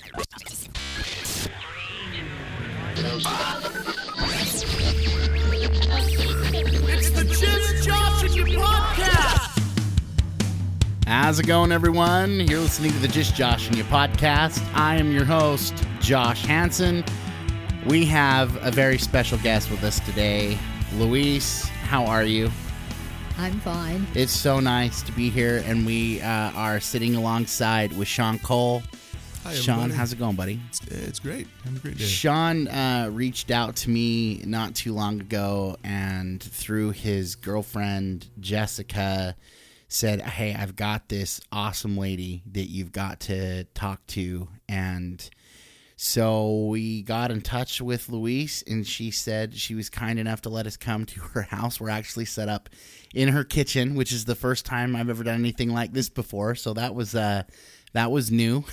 It's the Just Josh and You podcast. How's it going, everyone? You're listening to the Just Josh and You podcast. I am your host, Josh Hanson. We have a very special guest with us today, Louise. How are you? I'm fine. It's so nice to be here, and we uh, are sitting alongside with Shawn Cole. Hi, Shawn, everybody. how's it going, buddy? It's, it's great. Having a great day. Shawn uh, reached out to me not too long ago, and through his girlfriend Jessica, said, "Hey, I've got this awesome lady that you've got to talk to." And so we got in touch with Louise, and she said she was kind enough to let us come to her house. We're actually set up in her kitchen, which is the first time I've ever done anything like this before. So that was uh, that was new.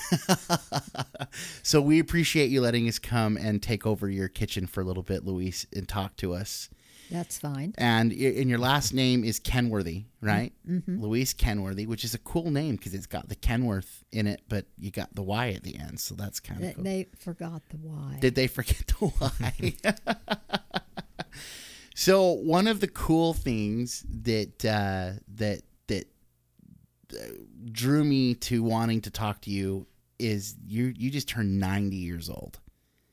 so we appreciate you letting us come and take over your kitchen for a little bit, Louise, and talk to us. That's fine. And and your last name is Kenworthy, right? Mm-hmm. Louise Kenworthy, which is a cool name because it's got the Kenworth in it, but you got the Y at the end, so that's kind They, of cool. they forgot the Y. Did they forget the Y? so one of the cool things that uh, that drew me to wanting to talk to you is you you just turned 90 years old.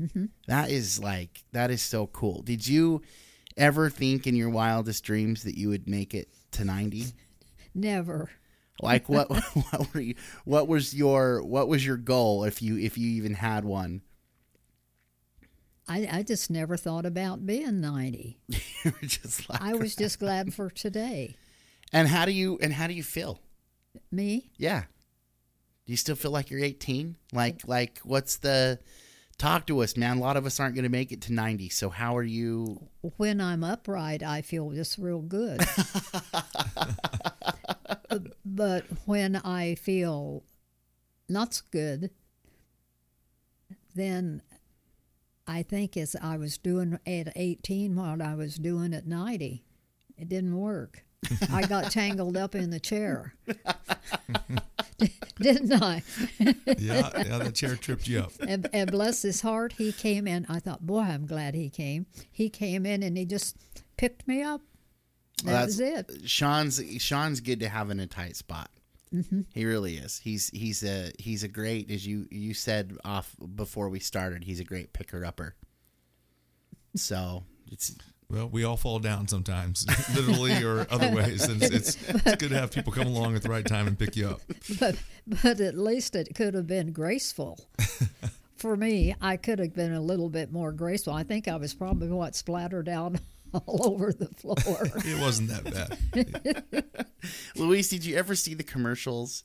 Mm-hmm. That is like that is so cool. Did you ever think in your wildest dreams that you would make it to 90? Never. Like what what were you, what was your what was your goal if you if you even had one? I, I just never thought about being 90. You were just like I was just glad for today. And how do you and how do you feel? Me? Yeah. Do you still feel like you're 18? Like like what's the talk to us, man? A lot of us aren't going to make it to 90. So how are you When I'm upright, I feel just real good. but when I feel not so good, then I think as I was doing at 18 what I was doing at 90. It didn't work. I got tangled up in the chair. Didn't I? yeah, yeah, that chair tripped you up. and, and bless his heart, he came in. I thought, boy, I'm glad he came. He came in and he just picked me up. That Well, was that's- it. Shawn's Shawn's good to have in a tight spot. Mm-hmm. He really is. He's he's a he's a great as you you said off before we started. He's a great picker upper. So it's Well, we all fall down sometimes, literally or other ways, and it's, it's, it's good to have people come along at the right time and pick you up. But but at least it could have been graceful. For me, I could have been a little bit more graceful. I think I was probably what splattered out all over the floor. It wasn't that bad. Louise. Did you ever see the commercials?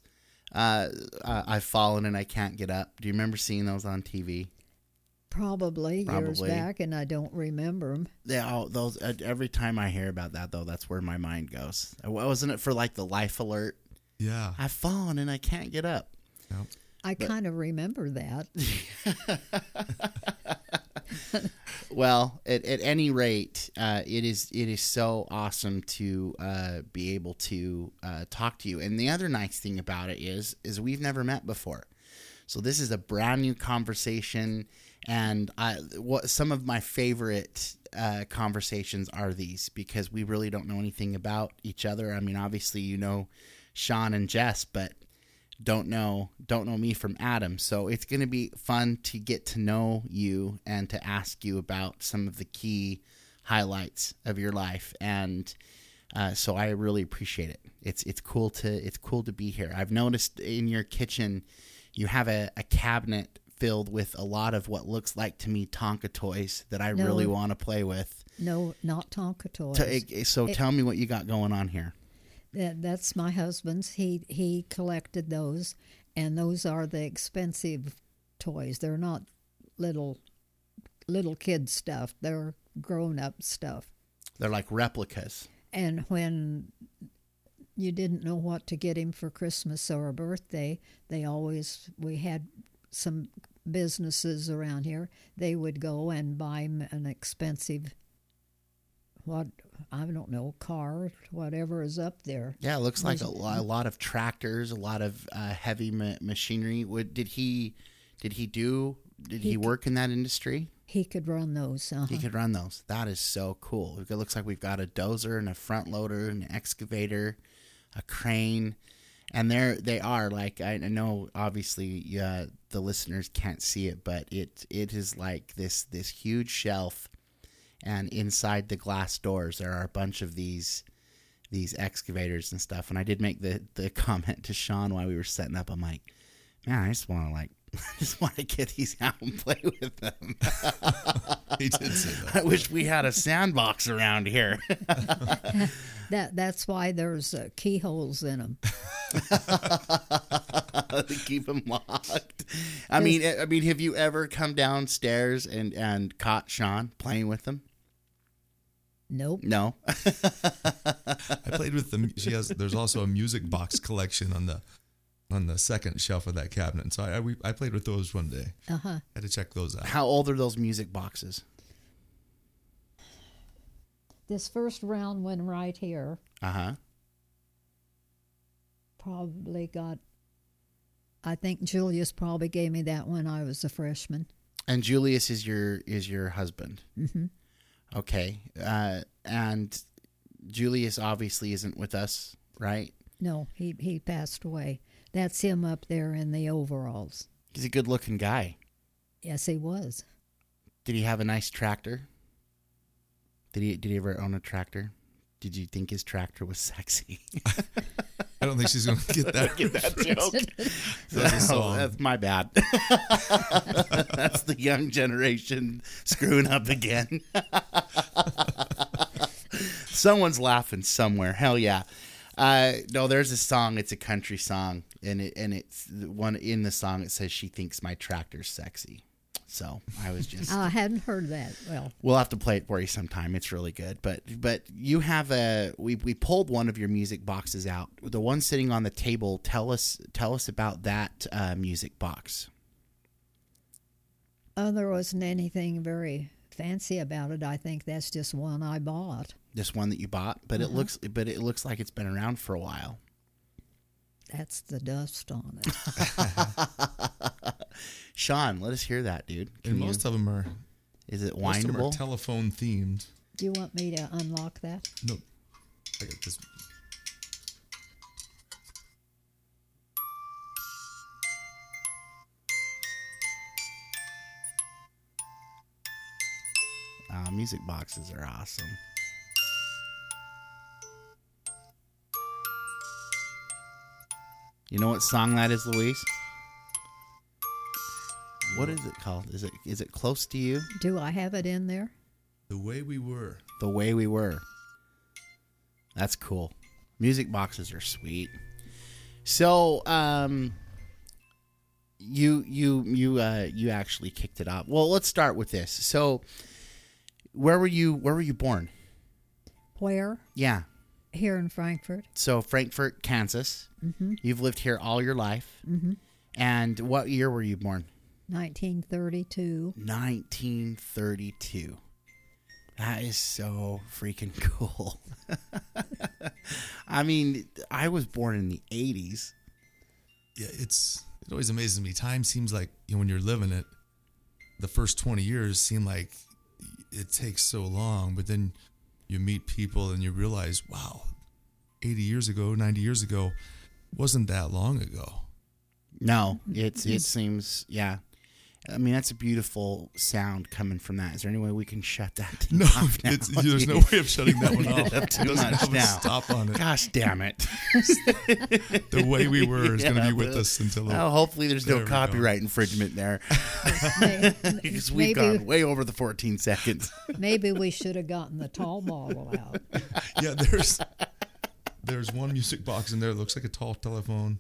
Uh, uh, I've fallen and I can't get up. Do you remember seeing those on TV? Probably, years back, and I don't remember them. They all those uh, every time I hear about that though, that's where my mind goes. Uh, Wasn't it for like the life alert? Yeah. I've fallen and I can't get up. Yep. I kind of remember that. Well, at, at any rate, uh, it is it is so awesome to uh, be able to uh, talk to you. And the other nice thing about it is is we've never met before, so this is a brand new conversation. And I, what some of my favorite uh, conversations are these because we really don't know anything about each other. I mean, obviously you know Shawn and Jess, but don't know don't know me from Adam. So it's going to be fun to get to know you and to ask you about some of the key highlights of your life. And uh, so I really appreciate it. It's it's cool to it's cool to be here. I've noticed in your kitchen you have a, a cabinet filled with a lot of what looks like to me Tonka toys that I No. really want to play with. No, not Tonka toys. To- so tell me what you got going on here. That, that's my husband's. He he collected those, and those are the expensive toys. They're not little little kid stuff. They're grown up stuff. They're like replicas. And when you didn't know what to get him for Christmas or a birthday, they always we had some businesses around here. They would go and buy an expensive what I don't know car, whatever is up there. Yeah, it looks like a, a lot of tractors, a lot of uh, heavy ma- machinery. Would did he Did he do? Did he, He work in that industry? He could run those. Uh-huh. He could run those. That is so cool. It looks like we've got a dozer and a front loader, an excavator, a crane, and they're they are like I I know obviously uh, the listeners can't see it, but it it is like this this huge shelf, and inside the glass doors there are a bunch of these these excavators and stuff. And I did make the the comment to Shawn while we were setting up. I'm like, man, I just want to like. I just want to get these out and play with them. He did say that. I wish we had a sandbox around here. That that's why there's uh, keyholes in them. to keep them locked. I mean, I mean, have you ever come downstairs and and caught Shawn playing with them? Nope. No. I played with them. She has. There's also a music box collection on the on the second shelf of that cabinet. So I I, we, I played with those one day. Uh huh. Had to check those out. How old are those music boxes? This first round one right here Uh huh. probably got. I think Julius probably gave me that when I was a freshman. And Julius is your is your husband. hmm Okay. Uh, and Julius obviously isn't with us, right? No, he he passed away. That's him up there in the overalls. He's a good looking guy. Yes, he was. Did he have a nice tractor? Did he did he ever own a tractor? Did you think his tractor was sexy? I don't think she's going to get that. Get that joke? That's a Oh, that's my bad. that's the young generation screwing up again. Someone's laughing somewhere. Hell yeah. Uh, no, there's a song. It's a country song, and it and it's the one in the song. It says she thinks my tractor's sexy. So I was just. oh, I hadn't heard that. Well, We'll have to play it for you sometime. It's really good. But but you have a we we pulled one of your music boxes out. The one sitting on the table. Tell us tell us about that uh, music box. Oh, there wasn't anything very fancy about it. I think that's just one I bought. This one that you bought, but it looks but it looks like it's been around for a while. That's the dust on it. Shawn, let us hear that, dude. Can And you- most of them are is it most of them are windable? telephone themed. Do you want me to unlock that? No, I got this. Uh, music boxes are awesome. You know what song that is, Louise? What is it called? Is it is it close to you? Do I have it in there? The way we were. The way we were. That's cool. Music boxes are sweet. So, um, you you you uh you actually kicked it off. Well, let's start with this. So, where were you? Where were you born? Where? Yeah. Here in Frankfort. So Frankfort, Kansas. Mm-hmm. You've lived here all your life. Mm-hmm. And what year were you born? 1932. 1932. That is so freaking cool. I mean, I was born in the 80s. Yeah, it's it always amazes me. Time seems like you know when you're living it. The first twenty years seem like it takes so long, but then you meet people and you realize, wow, eighty years ago, ninety years ago, wasn't that long ago. No, mm-hmm. it's it seems yeah. I mean, that's a beautiful sound coming from that. Is there any way we can shut that thing No, off now? it's, there's no way of shutting that one off. It doesn't much have a stop on it. Gosh damn it. The way we were is going to be with us until. Well, oh, hopefully there's There no we go. copyright infringement there. Because we've maybe, gone way over the 14 seconds. maybe we should have gotten the tall bottle out. yeah, there's there's one music box in there that looks like a tall telephone,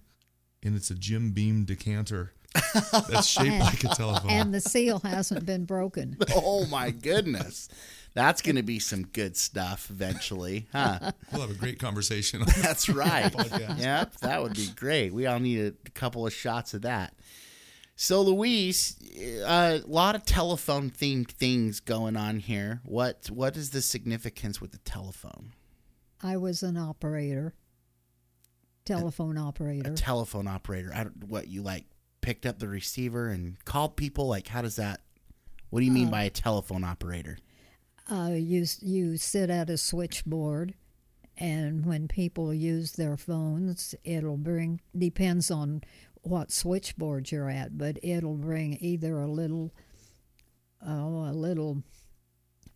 and it's a Jim Beam decanter that's shaped like a telephone. And the seal hasn't been broken. oh my goodness. That's going to be some good stuff eventually, huh? we'll have a great conversation. On That's right. Yep, that would be great. We all need a couple of shots of that. So, Louise, uh, a lot of telephone themed things going on here. What What is the significance with the telephone? I was an operator, telephone A operator. telephone operator. I don't what you like picked up the receiver and called people? Like, how does that? What do you mean by a telephone operator? uh, you you sit at a switchboard, and when people use their phones, it'll bring depends on what switchboard you're at, but it'll bring either a little oh a little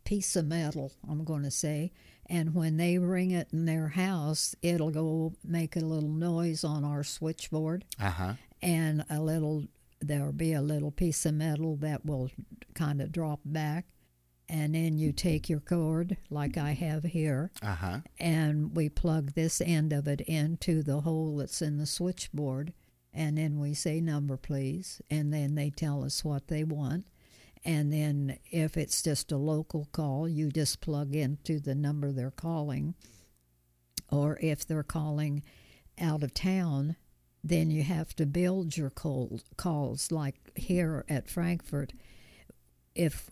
piece of metal. I'm going to say. And when they ring it in their house, it'll go make a little noise on our switchboard Uh huh. And a little there'll be a little piece of metal that will kind of drop back and then you take your cord like I have here Uh huh. and we plug this end of it into the hole that's in the switchboard and then we say number please and then they tell us what they want and then if it's just a local call you just plug into the number they're calling or if they're calling out of town then you have to build your call, calls like here at Frankfort if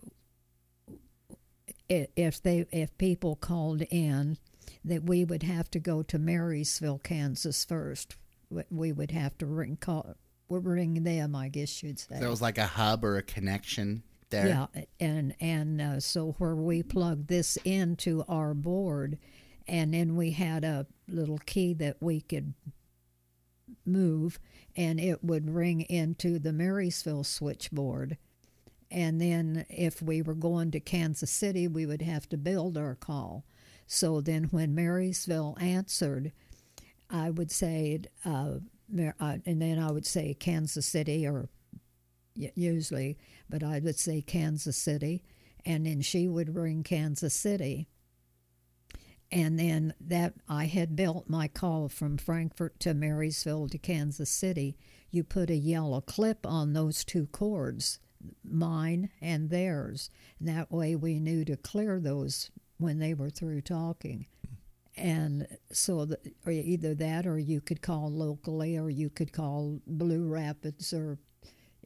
if they if people called in that we would have to go to Marysville, Kansas first. We- We would have to ring call ring them, I guess you'd say. There was like a hub or a connection there. Yeah, and and uh, so where we plugged this into our board, and then we had a little key that we could move, and it would ring into the Marysville switchboard. And then if we were going to Kansas City, we would have to build our call. So then when Marysville answered, I would say, uh, uh, and then I would say Kansas City or usually, but I would say Kansas City, and then she would ring Kansas City. And then that I had built my call from Frankfort to Marysville to Kansas City. You put a yellow clip on those two cords, mine and theirs. And that way we knew to clear those when they were through talking. And so, the, either that, or you could call locally, or you could call Blue Rapids, or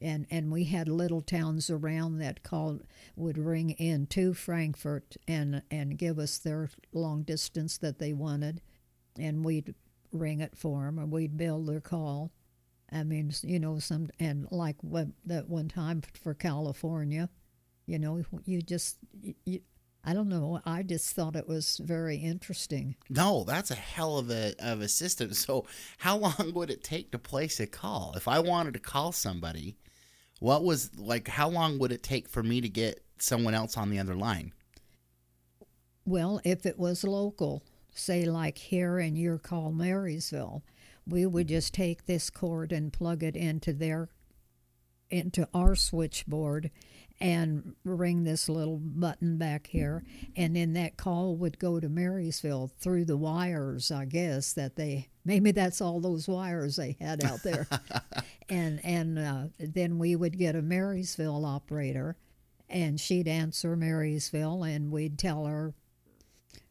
and and we had little towns around that called would ring in to Frankfort and and give us their long distance that they wanted, and we'd ring it for them, or we'd build their call. I mean, you know, some and like what, that one time for California, you know, you just you, I don't know. I just thought it was very interesting. No, that's a hell of a of a system. So, how long would it take to place a call? If I wanted to call somebody, what was like? How long would it take for me to get someone else on the other line? Well, if it was local, say like here in your call Marysville, we would mm-hmm. just take this cord and plug it into their into our switchboard and ring this little button back here. And then that call would go to Marysville through the wires I guess that they maybe that's all those wires they had out there. And and uh, then we would get a Marysville operator and she'd answer Marysville and we'd tell her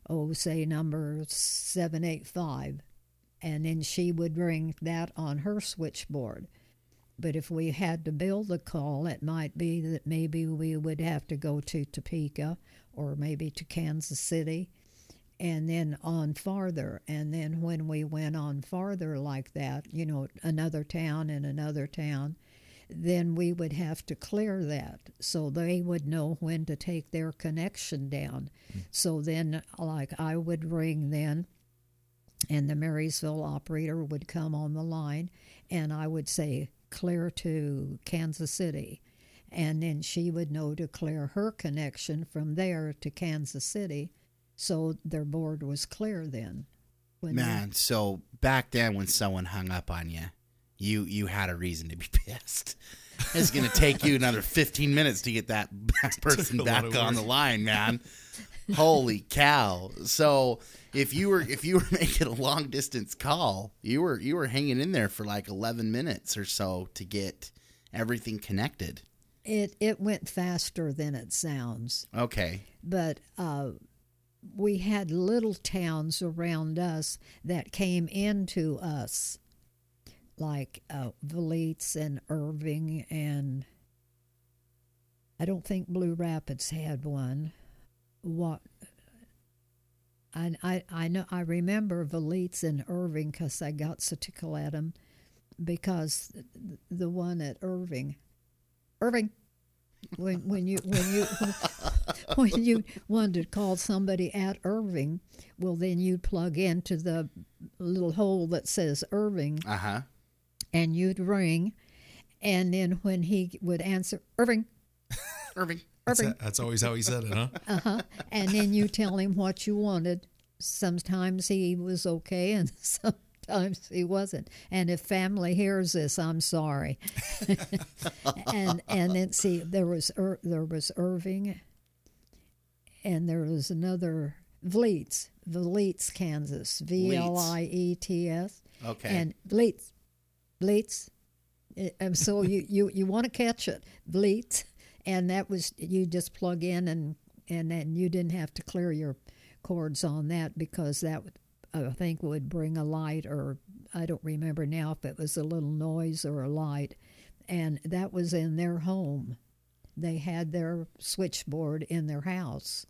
oh say number 785 and then she would ring that on her switchboard but if we had to build a call, it might be that maybe we would have to go to Topeka or maybe to Kansas City and then on farther. And then when we went on farther like that, you know, another town and another town, then we would have to clear that so they would know when to take their connection down. Hmm. So then, like, I would ring then and the Marysville operator would come on the line, and I would say, clear to Kansas City. And then she would know to clear her connection from there to Kansas City. So their board was clear then. When they- Man, so back then when someone hung up on you, you you had a reason to be pissed. It's going to take you another 15 minutes to get that person back on the line, man. Holy cow. So, if you were if you were making a long distance call, you were you were hanging in there for like 11 minutes or so to get everything connected. it, it went faster than it sounds. Okay. but uh, we had little towns around us that came into us, like uh, and Irving, and I don't think Blue Rapids had one. What? I, I, I know I remember Vliets and Irving because I got so tickled at them. because the one at Irving, Irving, when when you when you when you wanted to call somebody at Irving, well then you'd plug into the little hole that says Irving, Uh huh. and you'd ring, and then when he would answer Irving, Irving. That's, Irving, that's always how he said it, huh? uh-huh, and then you tell him what you wanted. Sometimes he was okay, and sometimes he wasn't. And if family hears this, I'm sorry. and and then see, there was Ir- there was Irving, and there was another Vliets, Vliets, Kansas, V L I E T S, Okay. and Vleets, Vliets. Eh, And so you, you, you want to catch it, Vliets, and that was you just plug in and and then you didn't have to clear your cords on that because that I think would bring a light or I don't remember now if it was a little noise or a light, and that was in their home. They had their switchboard in their house.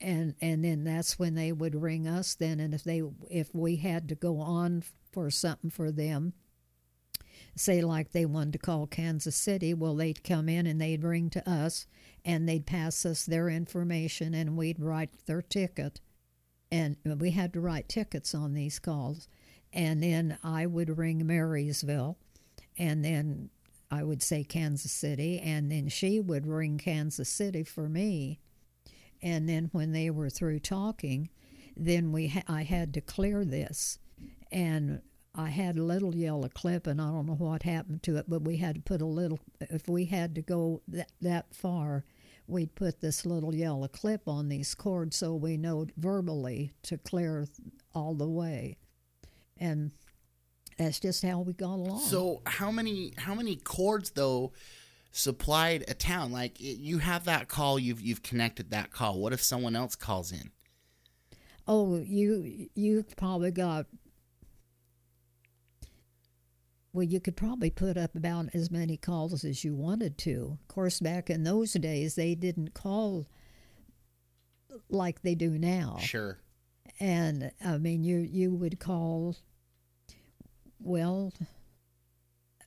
And and then that's when they would ring us then. And if they if we had to go on for something for them say like they wanted to call Kansas City well they'd come in and they'd ring to us and they'd pass us their information and we'd write their ticket. And we had to write tickets on these calls. And then I would ring Marysville and then I would say Kansas City and then she would ring Kansas City for me. And then when they were through talking, then we ha- I had to clear this, and I had a little yellow clip, and I don't know what happened to it, but we had to put a little. If we had to go that that far, we'd put this little yellow clip on these cords so we know verbally to clear all the way, and that's just how we got along. So how many how many cords though supplied a town? Like it, you have that call, you've you've connected that call. What if someone else calls in? Oh, you you probably got. Well, you could probably put up about as many calls as you wanted to. Of course, back in those days, they didn't call like they do now. Sure. And I mean, you you would call. Well,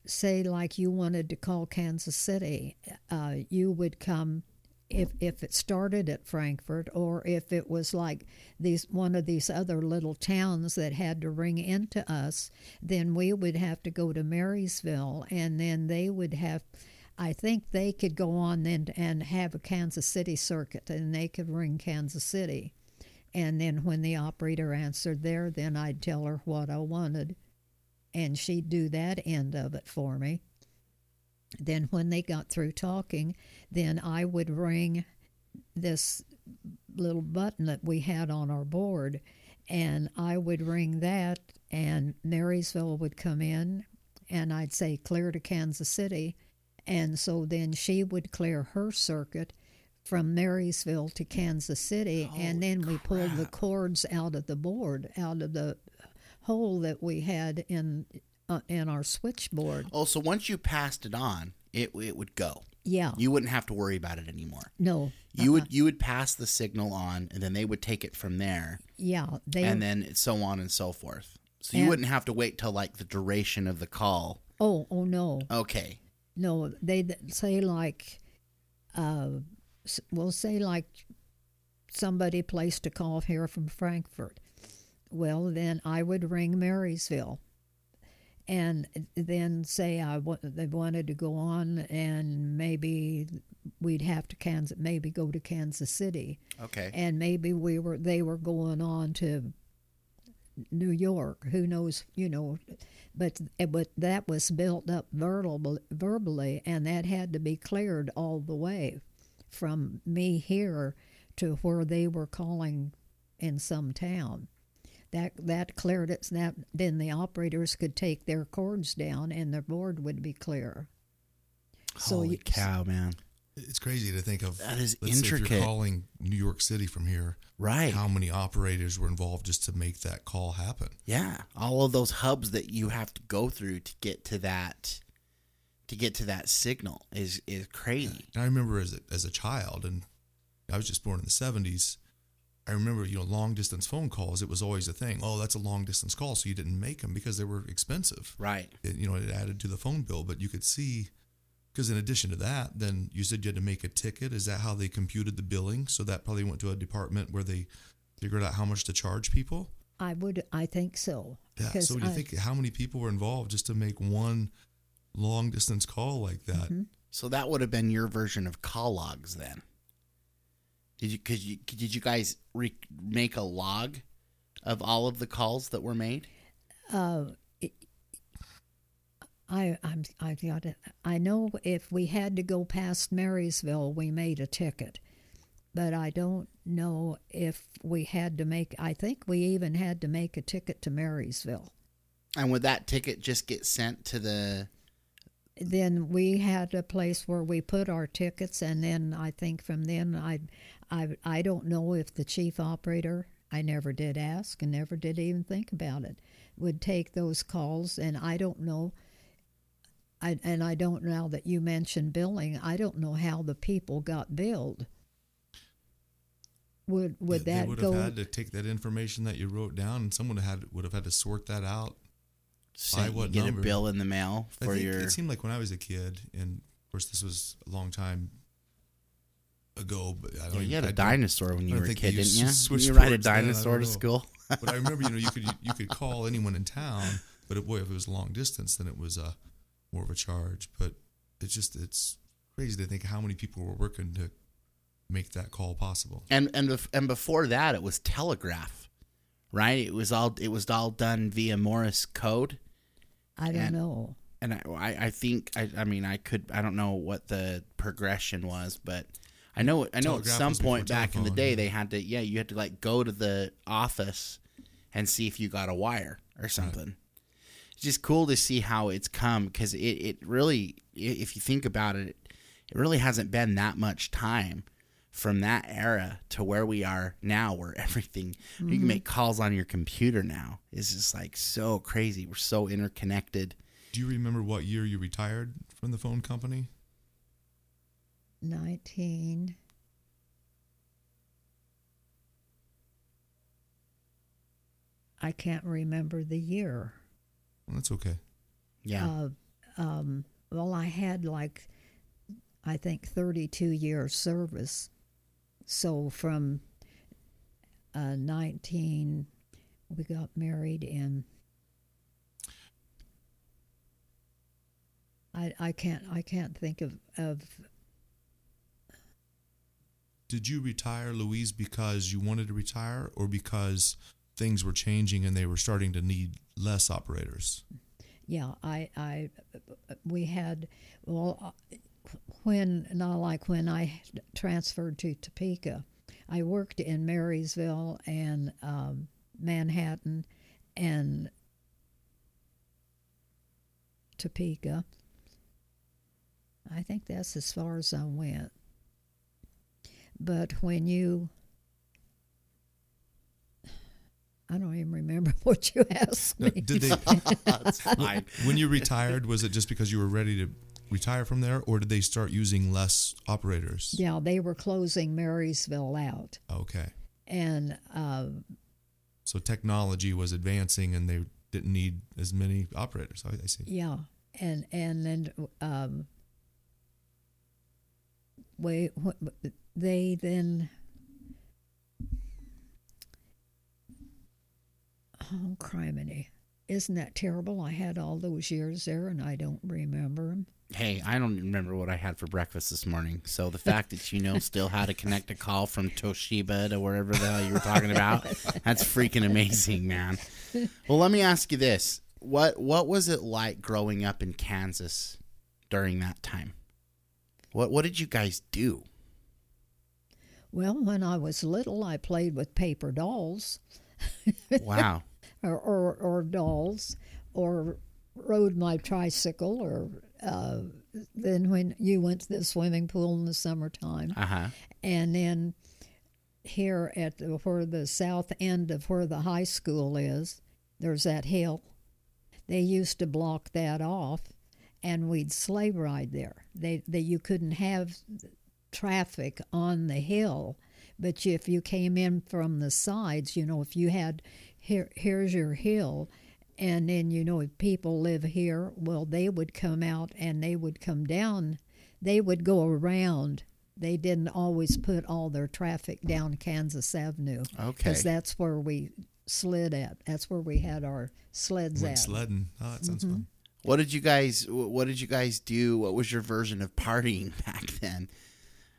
say like you wanted to call Kansas City, uh, you would come if if it started at Frankfort or if it was like these one of these other little towns that had to ring into us, then we would have to go to Marysville and then they would have I think they could go on then and have a Kansas City circuit and they could ring Kansas City. And then when the operator answered there, then I'd tell her what I wanted and she'd do that end of it for me. Then, when they got through talking, then I would ring this little button that we had on our board, and I would ring that, and Marysville would come in, and I'd say clear to Kansas City, and so then she would clear her circuit from Marysville to Kansas City, and then we pulled the cords out of the board, out of the hole that we had in uh, in our switchboard. Oh, so once you passed it on, it it would go. Yeah. You wouldn't have to worry about it anymore. no. You would you would pass the signal on, and then they would take it from there, Yeah. They. and then so on and so forth. So you wouldn't have to wait till like the duration of the call. oh. Oh no. Okay. No. They'd say like, uh, we'll say like, somebody placed a call here from Frankfort. Well, then I would ring Marysville. And then say I they wanted to go on, and maybe we'd have to Kansas, maybe go to Kansas City. Okay. and maybe we were they were going on to New York. Who knows? You know, but but that was built up verbal, verbally, and that had to be cleared all the way from me here to where they were calling in some town. That that cleared it. That then the operators could take their cords down, and their board would be clear. So Holy you- cow, man! It's crazy to think of. That is let's Say if intricate. you're calling New York City from here, Right. how many operators were involved just to make that call happen? Yeah, all of those hubs that you have to go through to get to that to get to that signal is is crazy. And I remember as a, as a child, and I was just born in the '70s. I remember, you know, long distance phone calls. It was always a thing. Oh, that's a long distance call, so you didn't make them because they were expensive. Right. It, you know, it added to the phone bill. But you could see, because in addition to that, then you said you had to make a ticket. Is that how they computed the billing? So that probably went to a department where they figured out how much to charge people. I would, I think so. Yeah. So do you I- think how many people were involved just to make one long distance call like that? Mm-hmm. So that would have been your version of call logs then. Did you? Cause you did you guys re- make a log of all of the calls that were made? Uh, it- I I'm I got it. I know if we had to go past Marysville, we made a ticket, but I don't know if we had to make. I think we even had to make a ticket to Marysville. And would that ticket just get sent to the? Then we had a place where we put our tickets, and then I think from then I, I I don't know if the chief operator. I never did ask and never did even think about it. Would take those calls, and I don't know. I, and I don't now that you mentioned billing, I don't know how the people got billed. Would would Yeah, that they would go? have had to take that information that you wrote down, and someone had would have had to sort that out. Sent, you what get number? a bill in the mail I for think your. It seemed like when I was a kid, and of course this was a long time ago, but I don't. Yeah, you had I a don't- when you were a kid, they didn't you? to switch you ride a boards then, I dinosaur to school. but I remember, you know, you could you could call anyone in town, but it, boy, if it was long distance, then it was uh, more of a charge. But it's just it's crazy to think how many people were working to make that call possible. and and and before that, it was telegraph, right? It was all it was all done via Morse code. I don't and- know. and I, I, I think I, I mean I could I don't know what the progression was, but I know I know at some point back in the day yeah. they had to yeah you had to like go to the office and see if you got a wire or something. It's just cool to see how it's come because it, it really if you think about it, it really hasn't been that much time from that era to where we are now where everything you can mm-hmm. make calls on your computer now is just like so crazy we're so interconnected Do you remember what year you retired from the phone company? 19 I can't remember the year. Well, that's okay. yeah Uh, um, well, I had like, I think, 32 years service. So from uh, 19, we got married in. I, I can't I can't think of, of Did you retire, Louise, because you wanted to retire, or because things were changing and they were starting to need less operators? Yeah, I, I, we had, well, when, not like when I transferred to Topeka, I worked in Marysville and um, Manhattan and Topeka. I think that's as far as I went. But when you, I don't even remember what you asked me. Did they? That's fine. when you retired, was it just because you were ready to retire from there, or did they start using less operators? Yeah, they were closing Marysville out, Okay. and uh, So technology was advancing, and they didn't need as many operators. I, I see. yeah, and and then um, we they then oh criminy, isn't that terrible? I had all those years there, and I don't remember them. Hey, I don't remember what I had for breakfast this morning. So the fact that you know still how to connect a call from Toshiba to wherever the hell you were talking about, that's freaking amazing, man. Well, let me ask you this. What what was it like growing up in Kansas during that time? What what did you guys do? Well, when I was little, I played with paper dolls. Wow. or, or, or dolls or rode my tricycle or uh, then when you went to the swimming pool in the summertime Uh-huh. and then here at the, where the south end of where the high school is there's that hill they used to block that off and we'd sleigh ride there they, they you couldn't have traffic on the hill But if you came in from the sides, you know, if you had here, here's your hill, and then you know if people live here, well, they would come out and they would come down. They would go around. They didn't always put all their traffic down Kansas Avenue. Okay. Because that's where we slid at. That's where we had our sleds Went at. sledding. Oh, that sounds Mm-hmm. fun. What did you guys What did you guys do? What was your version of partying back then?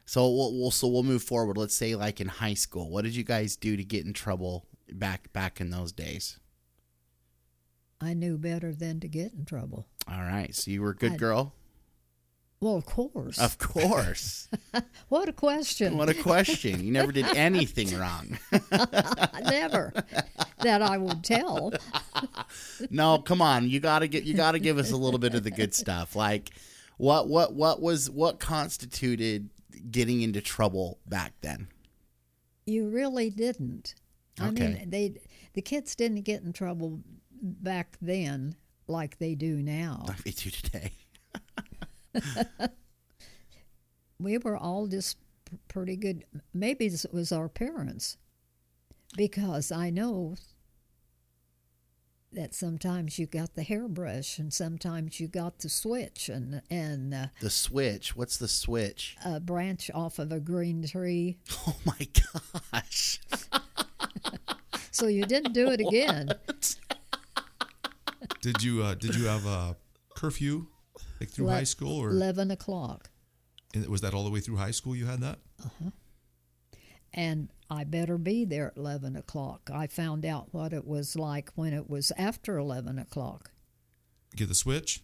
So we'll, we'll so we'll move forward. Let's say like in high school. What did you guys do to get in trouble back back in those days? I knew better than to get in trouble. All right. So you were a good I- girl. Well, of course. Of course. what a question. what a question. You never did anything wrong. Never that I would tell. no, come on. You gotta get. You gotta give us a little bit of the good stuff. Like, what what what was what constituted getting into trouble back then? You really didn't. I mean, they the kids didn't get in trouble back then like they do now. Like they do today. We were all just pretty good. Maybe it was our parents, because I know that sometimes you got the hairbrush and sometimes you got the switch and and uh, The switch. What's the switch? a branch off of a green tree. Oh my gosh. So you didn't do it again. Did you uh, did you have a curfew like through Le- high school or Eleven o'clock. and was that all the way through high school? You had that. And I better be there at 11 o'clock. I found out what it was like when it was after 11 o'clock. Get the switch.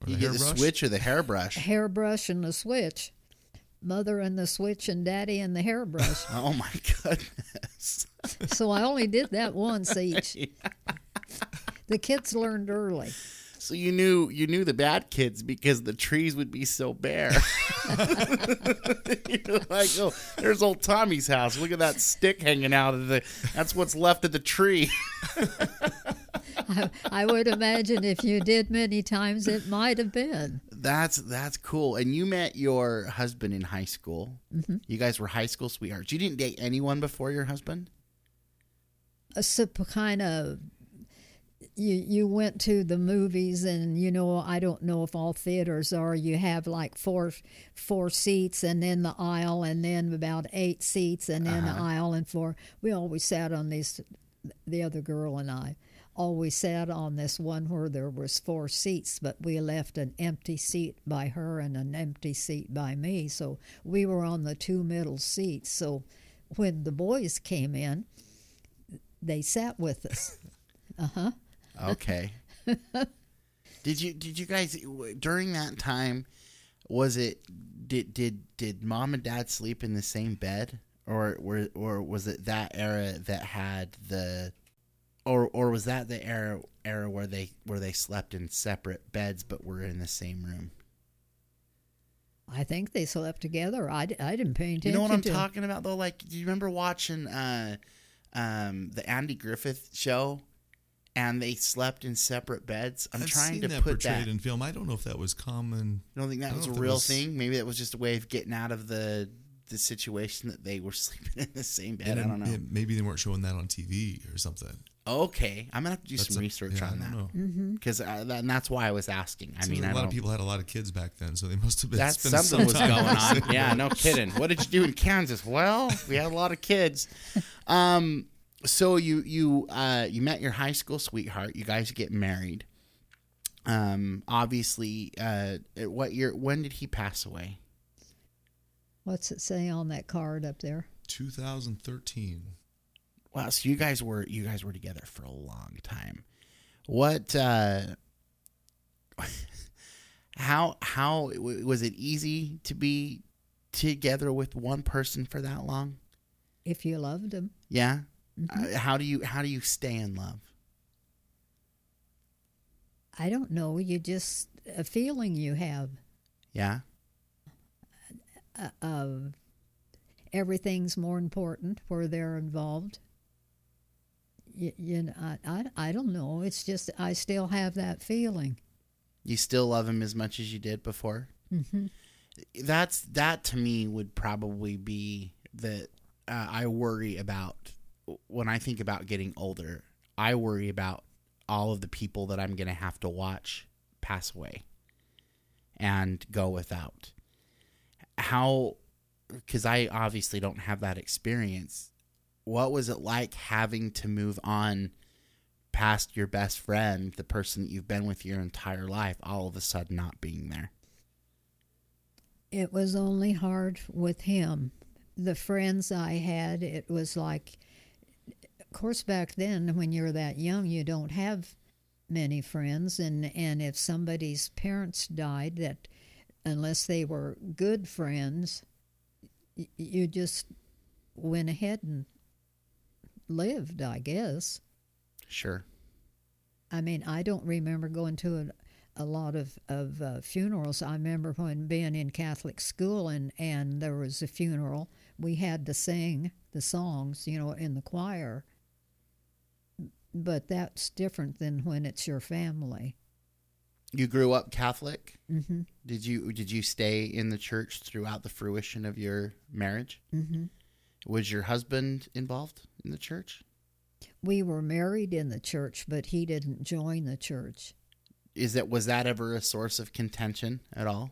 Or You the get the hairbrush? switch or the hairbrush. Hairbrush and the switch. Mother and the switch and daddy and the hairbrush. Oh my goodness. so I only did that once each. The kids learned early. So you knew you knew the bad kids because the trees would be so bare. You're like, oh, there's old Tommy's house. Look at that stick hanging out of the. That's what's left of the tree. I, I would imagine if you did many times, it might have been. That's that's cool. And you met your husband in high school. Mm-hmm. You guys were high school sweethearts. You didn't date anyone before your husband. a sup- kind of you you went to the movies and you know I don't know if all theaters are. You have like four four seats and then the aisle and then about eight seats and then the uh-huh. aisle and four we always sat on these the other girl and I always sat on this one where there was four seats but we left an empty seat by her and an empty seat by me. So we were on the two middle seats. So when the boys came in they sat with us. Uh-huh. Okay. did you did you guys during that time? Was it did did did mom and dad sleep in the same bed, or were or was it that era that had the, or or was that the era era where they where they slept in separate beds but were in the same room? I think they slept together. I, I didn't pay attention You know what I'm to talking about though? Like, do you remember watching uh, um, the Andy Griffith show? And they slept in separate beds. I'm I've trying seen to that put portrayed that. in film. I don't know if that was common. I don't think that don't was a know if that real was- thing? Maybe that was just a way of getting out of the the situation that they were sleeping in the same bed. And I don't know. it- maybe they weren't showing that on TV or something. okay, I'm gonna have to do That's some a- research yeah, I on don't that know. Mm-hmm. because that, and that's why I was asking. I Seems mean, like I a lot don't, of people had a lot of kids back then, so they must have been. that's spending something some was time going on. Yeah, no kidding. What did you do in Kansas? Well, we had a lot of kids. Um, so you you uh you met your high school sweetheart. You guys get married. Um, obviously, uh, what year? When did he pass away? What's it say on that card up there? 2013. Wow, so you guys were you guys were together for a long time. What uh how how was it easy to be together with one person for that long? If you loved him. Yeah? Uh, how do you how do you stay in love? I don't know. You just a feeling you have Yeah? uh, of everything's more important where they're involved. You, you know, I, I, I don't know. It's just I still have that feeling. You still love him as much as you did before? hmm That's that to me would probably be that uh, I worry about when I think about getting older. I worry about all of the people that I'm going to have to watch pass away and go without. How, because I obviously don't have that experience. What was it like having to move on past your best friend, the person that you've been with your entire life, all of a sudden not being there? It was only hard with him. The friends I had, it was like, of course, back then when you're that young, you don't have many friends, and and if somebody's parents died, that unless they were good friends, y- you just went ahead and lived, I guess. Sure. I mean, I don't remember going to a, a lot of of uh, funerals. I remember when being in Catholic school and and there was a funeral, we had to sing the songs, you know, in the choir. But that's different than when it's your family. You grew up Catholic. hmm Did you did you stay in the church throughout the fruition of your marriage? hmm Was your husband involved in the church? We were married in the church, but he didn't join the church Is that was that ever a source of contention at all?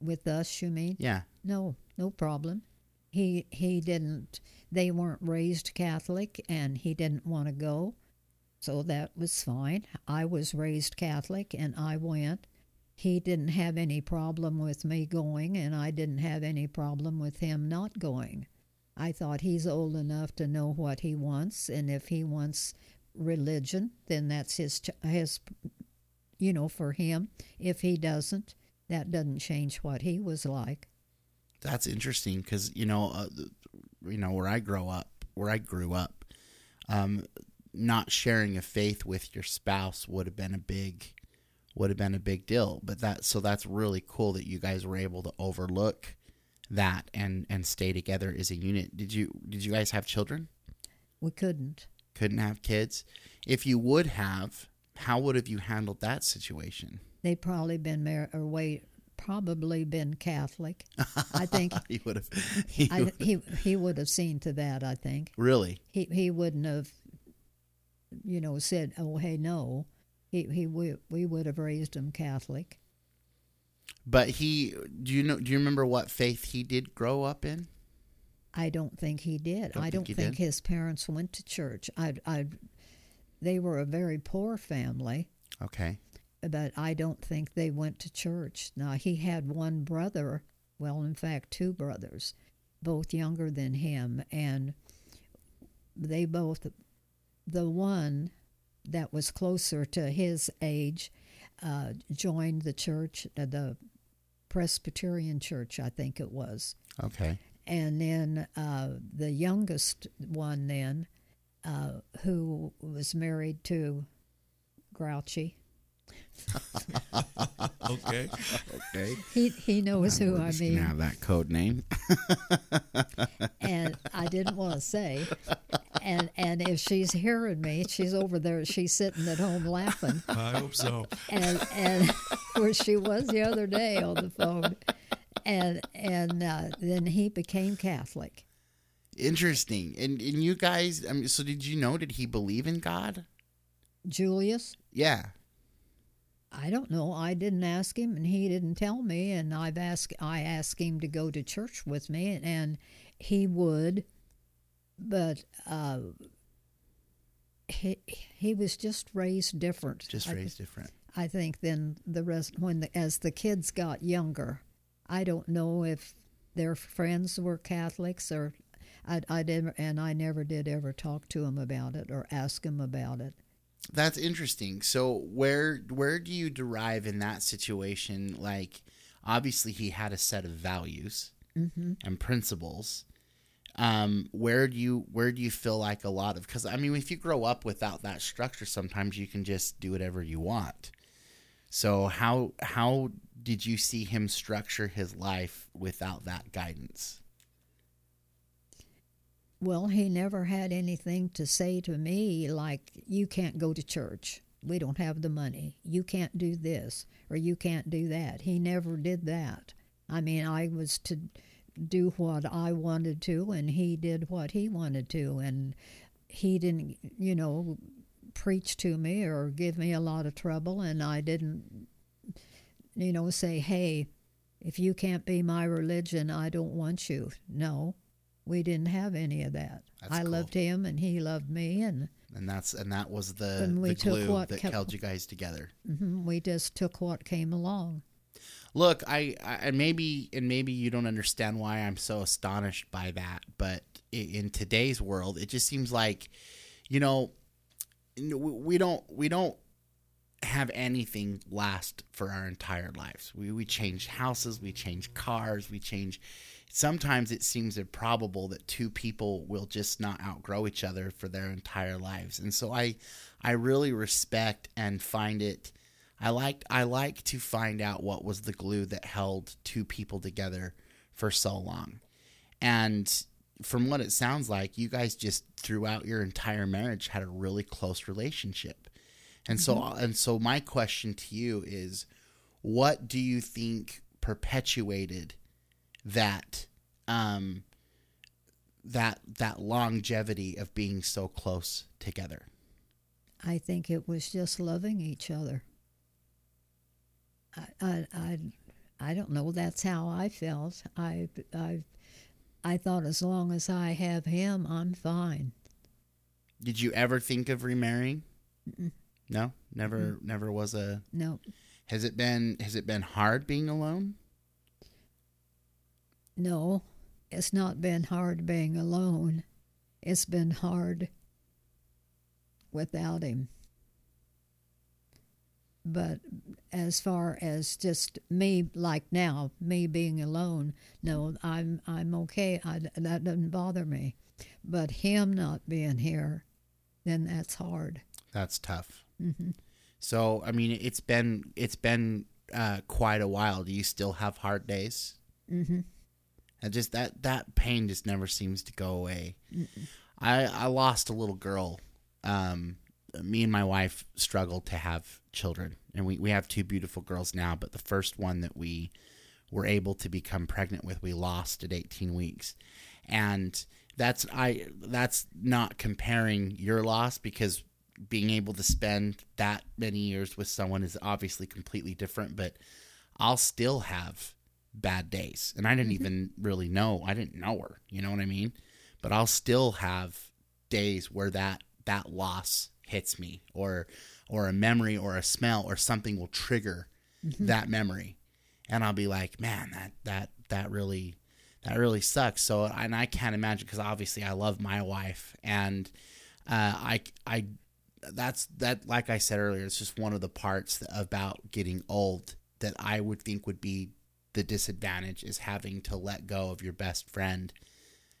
with us. You mean? Yeah. No, no problem. He he didn't. They weren't raised Catholic, and he didn't want to go, so that was fine. I was raised Catholic, and I went. He didn't have any problem with me going, and I didn't have any problem with him not going. I thought he's old enough to know what he wants, and if he wants religion, then that's his his, you know, for him. If he doesn't, that doesn't change what he was like. That's interesting because you know, uh, you know where I grow up, where I grew up, um, not sharing a faith with your spouse would have been a big, would have been a big deal. But that so that's really cool that you guys were able to overlook that and and stay together as a unit. Did you did you guys have children? We couldn't. Couldn't have kids. If you would have, how would have you handled that situation? They'd probably been married or wait, probably been Catholic. I think he would have. He I, would- he he would have seen to that. I think really. he he wouldn't have, you know, said, "Oh, hey, no." He he we, we would have raised him Catholic. But he, do you know? Do you remember what faith he did grow up in? I don't think he did. Don't I don't he think his parents went to church. I I they were a very poor family. Okay. but I don't think they went to church. Now, he had one brother, well, in fact, two brothers, both younger than him, and they both, the one that was closer to his age, uh, joined the church, uh, the Presbyterian church, I think it was. Okay. And then uh, the youngest one, then, uh, who was married to Grouchy. Okay. Okay. He he knows who I just mean, have that code name. and I didn't want to say. And and if she's hearing me, she's over there. She's sitting at home laughing, I hope so. and and where she was the other day on the phone, and and uh, then he became Catholic. Interesting. And and you guys, I mean, so did you know? Did he believe in God? Julius, Yeah. I don't know. I didn't ask him, and he didn't tell me. And I've asked I asked him to go to church with me, and, and he would, but uh, he he was just raised different. Just I, raised different. I think than the rest when the, as the kids got younger. I don't know if their friends were Catholics or I I did and I never did ever talk to him about it or ask him about it. That's interesting. So where where do you derive in that situation? Like, obviously, he had a set of values hmm and principles. Um, where do you where do you feel like a lot of because I mean, if you grow up without that structure, sometimes you can just do whatever you want. So how how did you see him structure his life without that guidance? Well, he never had anything to say to me like, you can't go to church. We don't have the money. You can't do this or you can't do that. He never did that. I mean, I was to do what I wanted to, and he did what he wanted to, and he didn't, you know, preach to me or give me a lot of trouble, and I didn't, you know, say, hey, if you can't be my religion, I don't want you. No, we didn't have any of that. That's I cool. loved him, and he loved me, and and that's and that was the, And we the took glue what that kept- held you guys together. mhm, we just took what came along. Look, I, I and maybe and maybe you don't understand why I'm so astonished by that, but i- in today's world, it just seems like, you know, we don't we don't have anything last for our entire lives. We we change houses, we change cars, we change. Sometimes it seems improbable that two people will just not outgrow each other for their entire lives, and so I, I really respect and find it. I liked I like to find out what was the glue that held two people together for so long. And from what it sounds like, you guys just throughout your entire marriage had a really close relationship. And so and so my question to you is what do you think perpetuated that um that that longevity of being so close together? I think it was just loving each other. I, I, I, don't know. That's how I felt. I, I, I thought as long as I have him, I'm fine. Did you ever think of remarrying? No, never. Never was a. No, Has it been? Has it been hard being alone? no, it's not been hard being alone. It's been hard without him. But as far as just me, like now, me being alone, no, I'm I'm okay. I, that doesn't bother me. But him not being here, then that's hard. That's tough. hmm So I mean, it's been it's been uh, quite a while. Do you still have hard days? hmm And just that that pain just never seems to go away. I I lost a little girl. Um, me and my wife struggled to have children, and we we have two beautiful girls now. But the first one that we were able to become pregnant with, we lost at 18 weeks, and that's I that's not comparing your loss because being able to spend that many years with someone is obviously completely different. But I'll still have bad days, and I didn't mm-hmm. even really know. I didn't know her. You know what I mean? But I'll still have days where that that loss hits me, or or a memory, or a smell, or something will trigger that memory, and I'll be like, man, that that that really that really sucks. So, and I can't imagine because obviously I love my wife, and uh, I I that's that like I said earlier, it's just one of the parts about getting old that I would think would be the disadvantage is having to let go of your best friend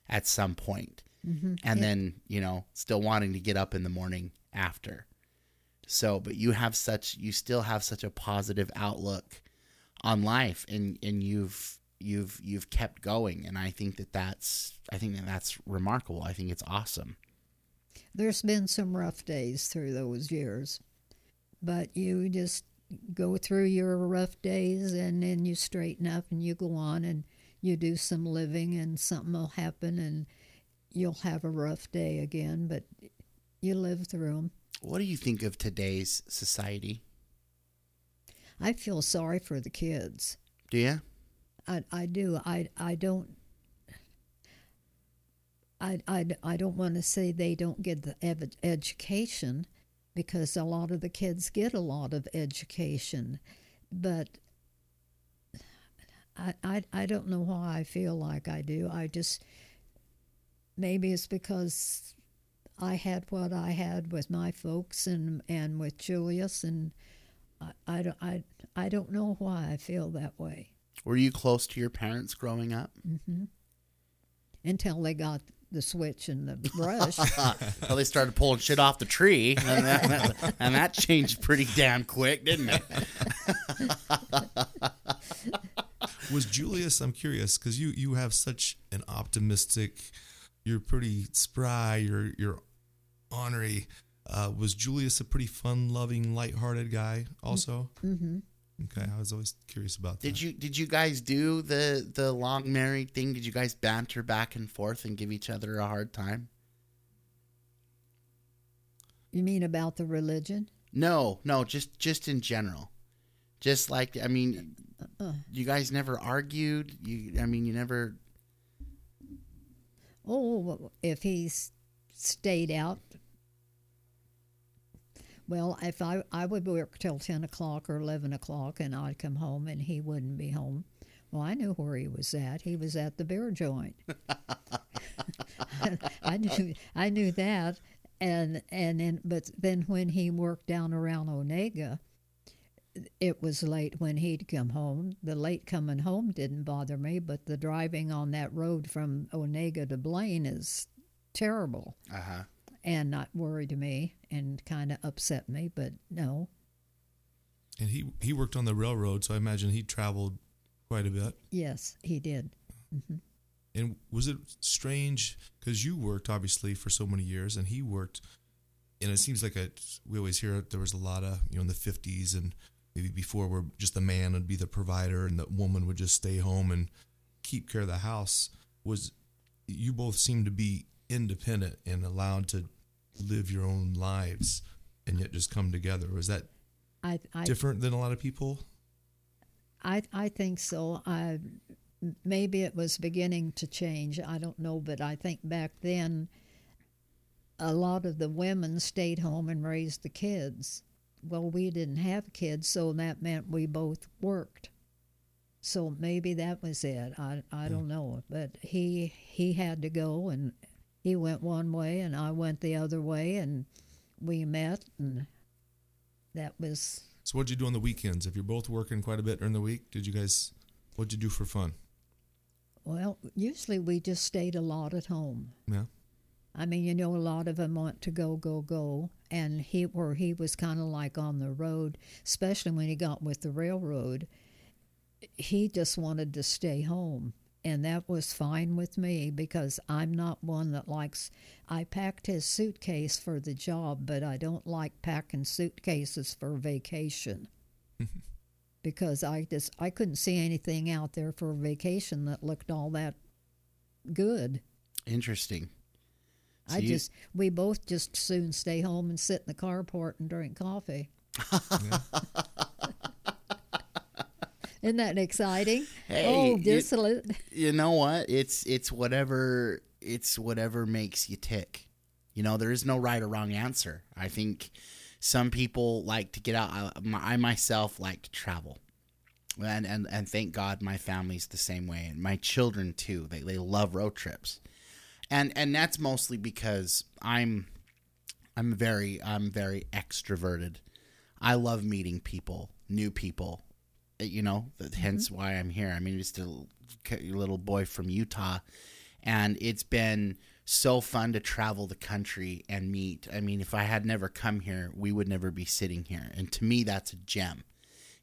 at some point. hmm and then you know still wanting to get up in the morning after. So but you have such you still have such a positive outlook on life and and you've you've you've kept going. And i think that that's i think that that's remarkable. I think it's awesome. There's been some rough days through those years, but you just go through your rough days and then you straighten up and you go on and you do some living and something will happen and you'll have a rough day again, but you live through them. what do you think of today's society I feel sorry for the kids. do you I, I do. I, I don't. I, I, I don't want to say they don't get the ev- education because a lot of the kids get a lot of education, but I, I, I don't know why I feel like I do. I just maybe it's because I had what I had with my folks and and with Julius and I, I, don't- I, I don't know why I feel that way. were you close to your parents growing up hmm Until they got the switch and the brush. well they started pulling shit off the tree and that, and that changed pretty damn quick didn't it Was Julius? I'm curious because you you have such an optimistic. You're pretty spry. You're you're ornery. Uh, was Julius a pretty fun-loving, lighthearted guy? Also, hmm Okay, I was always curious about that. Did you did you guys do the the long married thing? Did you guys banter back and forth and give each other a hard time? You mean about the religion? No, no, just just in general. Just like I mean, Uh, you guys never argued. You I mean, you never Oh, if he stayed out. Well, if I, I would work till 10 o'clock or 11 o'clock and I'd come home and he wouldn't be home. Well, I knew where he was at. He was at the beer joint. I knew I knew that, and and then but then when he worked down around Onaga, it was late when he'd come home. The late coming home didn't bother me, but the driving on that road from Onaga to Blaine is terrible uh-huh. And not worried to me and kind of upset me. But no, And he he worked on the railroad, so I imagine he traveled quite a bit. yes, he did. Mm-hmm. And was it strange because you worked obviously for so many years, and he worked, and it seems like a we always hear there was a lot of you know in the fifties and maybe before where just the man would be the provider and the woman would just stay home and keep care of the house. Was you both seem to be independent and allowed to live your own lives and yet just come together? Was that I I different than a lot of people? I I think so. I maybe it was beginning to change. I don't know, but I think back then a lot of the women stayed home and raised the kids. Well, we didn't have kids, so that meant we both worked. So maybe that was it. I I don't know, but he he had to go and he went one way and I went the other way and we met and that was So what'd you do on the weekends? If you're both working quite a bit during the week, did you guys what'd you do for fun? well, usually we just stayed a lot at home. Yeah. I mean, you know, a lot of them want to go, go, go, and he where he was kind of like on the road, especially when he got with the railroad. He just wanted to stay home, and that was fine with me because I'm not one that likes. I packed his suitcase for the job, but I don't like packing suitcases for vacation. Mm-hmm. because I just I couldn't see anything out there for vacation that looked all that good. Interesting. So I you- just we both just soon stay home and sit in the carport and drink coffee. Isn't that exciting? Hey, oh, you- a li- you know what? It's it's whatever it's whatever makes you tick. You know, there is no right or wrong answer. I think some people like to get out. I, I myself like to travel, and and and thank God my family's the same way, and my children too. They they love road trips, and and that's mostly because I'm I'm very I'm very extroverted. I love meeting people, new people. You know, th- mm-hmm. hence why I'm here. I mean, just a little boy from Utah, and it's been so fun to travel the country and meet. I mean, if I had never come here, we would never be sitting here. And to me, that's a gem.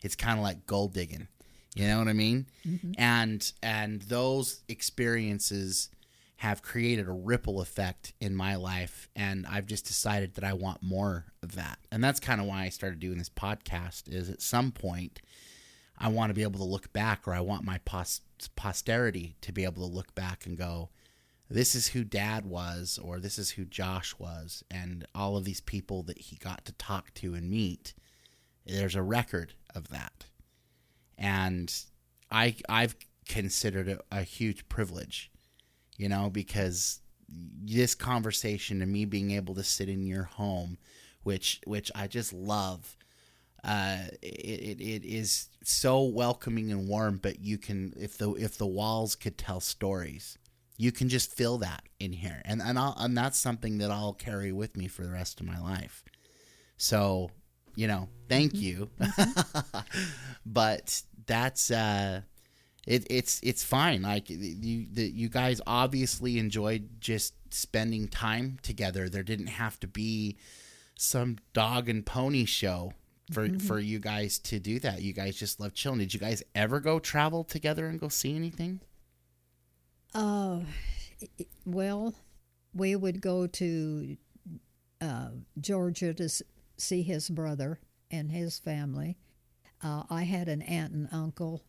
It's kind of like gold digging. You know what I mean? Mm-hmm. And and those experiences have created a ripple effect in my life and I've just decided that I want more of that. And that's kind of why I started doing this podcast is at some point I want to be able to look back or I want my pos- posterity to be able to look back and go this is who dad was or this is who Josh was and all of these people that he got to talk to and meet there's a record of that. And I I've considered it a huge privilege, you know, because this conversation and me being able to sit in your home, which which I just love, uh, it, it, is so welcoming and warm. But you can if the if the walls could tell stories, you can just feel that in here, and and I'll, and that's something that I'll carry with me for the rest of my life. So, you know, thank you. but that's uh it, it's it's fine. Like you the, you guys obviously enjoyed just spending time together. There didn't have to be some dog and pony show for for you guys to do that. You guys just love chilling. Did you guys ever go travel together and go see anything? Uh, well, we would go to uh, Georgia to see his brother and his family. Uh, I had an aunt and uncle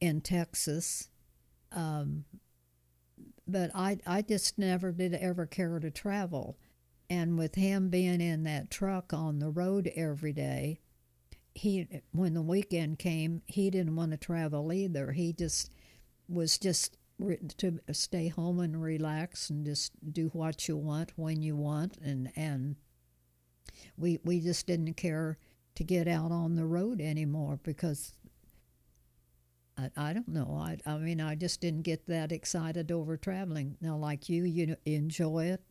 in Texas, um, but I I just never did ever care to travel, and with him being in that truck on the road every day, he when the weekend came, he didn't want to travel either. He just was just to stay home and relax and just do what you want when you want and and we we just didn't care to get out on the road anymore because I, I don't know I I mean I just didn't get that excited over traveling now like you you enjoy it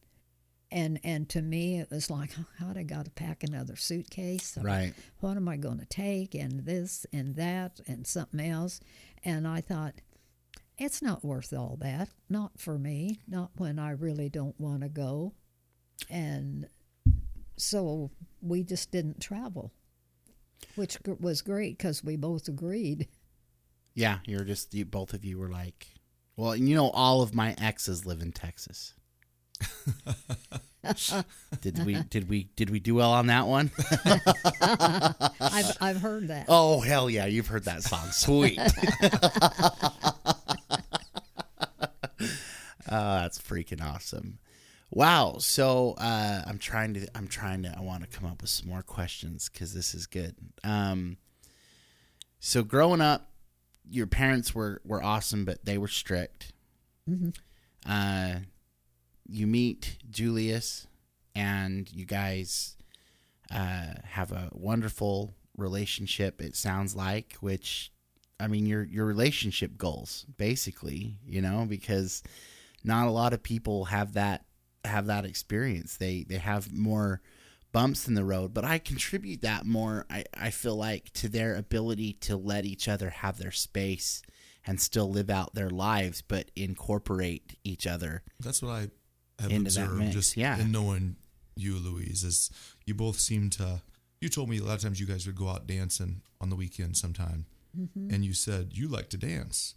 and and to me it was like oh, God I got to pack another suitcase? Right. what am I going to take? And this and that and something else. And I thought it's not worth all that. Not for me. Not when I really don't want to go. And so we just didn't travel which was great because we both agreed. Yeah, you're just you, both of you were like, well, you know, all of my exes live in Texas. did we did we did we do well on that one? I've, I've heard that oh hell yeah, you've heard that song. Sweet. Uh, that's freaking awesome. Wow. So uh, I'm trying to I'm trying to I want to come up with some more questions because this is good. Um, so growing up, your parents were were awesome, but they were strict. Uh, you meet Julius, and you guys uh, have a wonderful relationship. It sounds like, which I mean, your your relationship goals, basically, you know, because not a lot of people have that have that experience. They they have more bumps in the road, but I contribute that more. I I feel like to their ability to let each other have their space and still live out their lives, but incorporate each other. That's what I have Into that observed mix, just yeah. in knowing you, Louise, is you both seem to. You told me a lot of times you guys would go out dancing on the weekend sometime, mm-hmm. and you said you like to dance,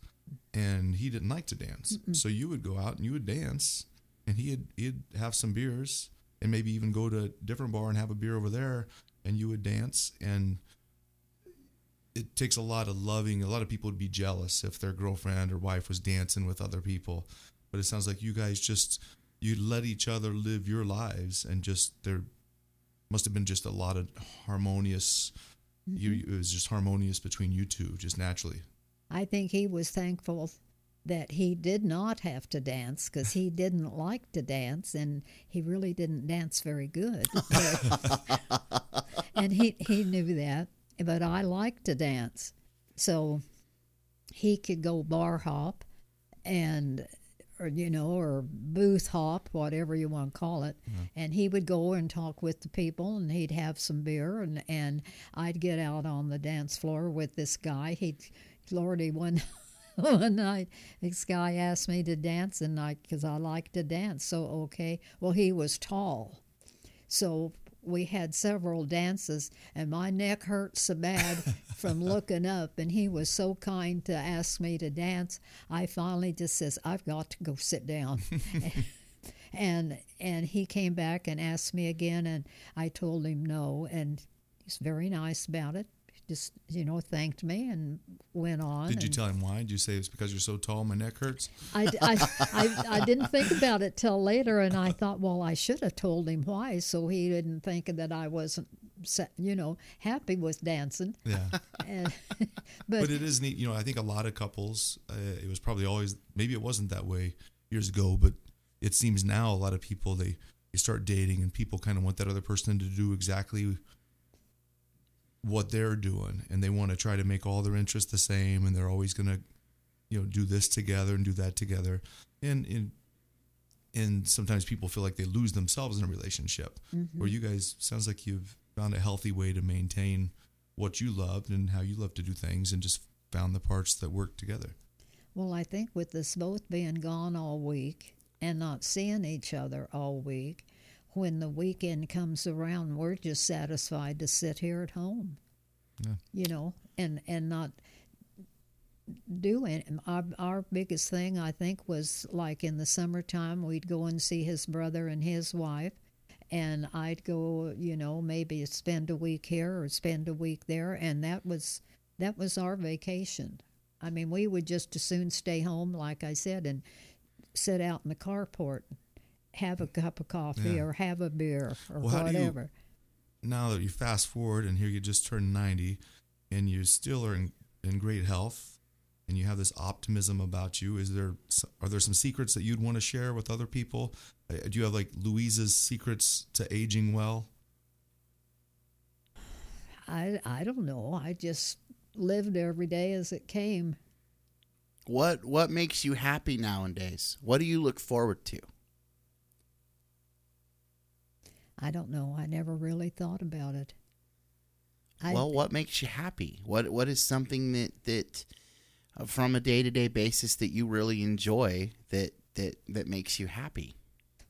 and he didn't like to dance, so you would go out and you would dance, and he'd he'd have some beers, and maybe even go to a different bar and have a beer over there, and you would dance, and it takes a lot of loving. A lot of people would be jealous if their girlfriend or wife was dancing with other people. But it sounds like you guys just you let each other live your lives, and just there must have been just a lot of harmonious. You mm-hmm. it was just harmonious between you two, just naturally. I think he was thankful that he did not have to dance because he didn't like to dance and he really didn't dance very good. and he, he knew that, but I like to dance. So he could go bar hop and or you know or booth hop whatever you want to call it. Mm-hmm. And he would go and talk with the people and he'd have some beer and and I'd get out on the dance floor with this guy. He'd lordy one one night this guy asked me to dance and I because I like to dance so okay. Well he was tall. So we had several dances, and my neck hurt so bad from looking up. And he was so kind to ask me to dance. I finally just says, "I've got to go sit down." and and he came back and asked me again, and I told him no, and he's very nice about it. Just you know, thanked me and went on. Did you tell him why? Did you say it's because you're so tall, my neck hurts? I, I, I, I didn't think about it till later, and I thought, well, I should have told him why, so he didn't think that I wasn't, you know, happy with dancing. Yeah. And, but but it is neat. You know, I think a lot of couples, uh, it was probably always, maybe it wasn't that way years ago, but it seems now a lot of people, they, they start dating and people kind of want that other person to do exactly what they're doing. And they want to try to make all their interests the same. And they're always going to, you know, do this together and do that together. And, and, and sometimes people feel like they lose themselves in a relationship. Mm-hmm. Where you guys sounds like you've found a healthy way to maintain what you loved and how you love to do things, and just found the parts that work together. well, I think with us both being gone all week and not seeing each other all week, when the weekend comes around, we're just satisfied to sit here at home, Yeah. you know, and and not do it. Our, our biggest thing, I think, was like in the summertime, we'd go and see his brother and his wife, and I'd go, you know, maybe spend a week here or spend a week there, and that was that was our vacation. I mean, we would just as soon stay home, like I said, and sit out in the carport, have a cup of coffee Yeah. or have a beer or Well, how do you- whatever. now that you fast forward and here you just turned 90 and you still are in, in great health and you have this optimism about you is there are there some secrets that you'd want to share with other people Uh, do you have like Louise's secrets to aging well I I don't know. I just lived every day as it came. What what makes you happy nowadays? What do you look forward to? I don't know. I never really thought about it. I, well, what makes you happy? What what is something that that uh, from a day to day basis that you really enjoy that that that makes you happy?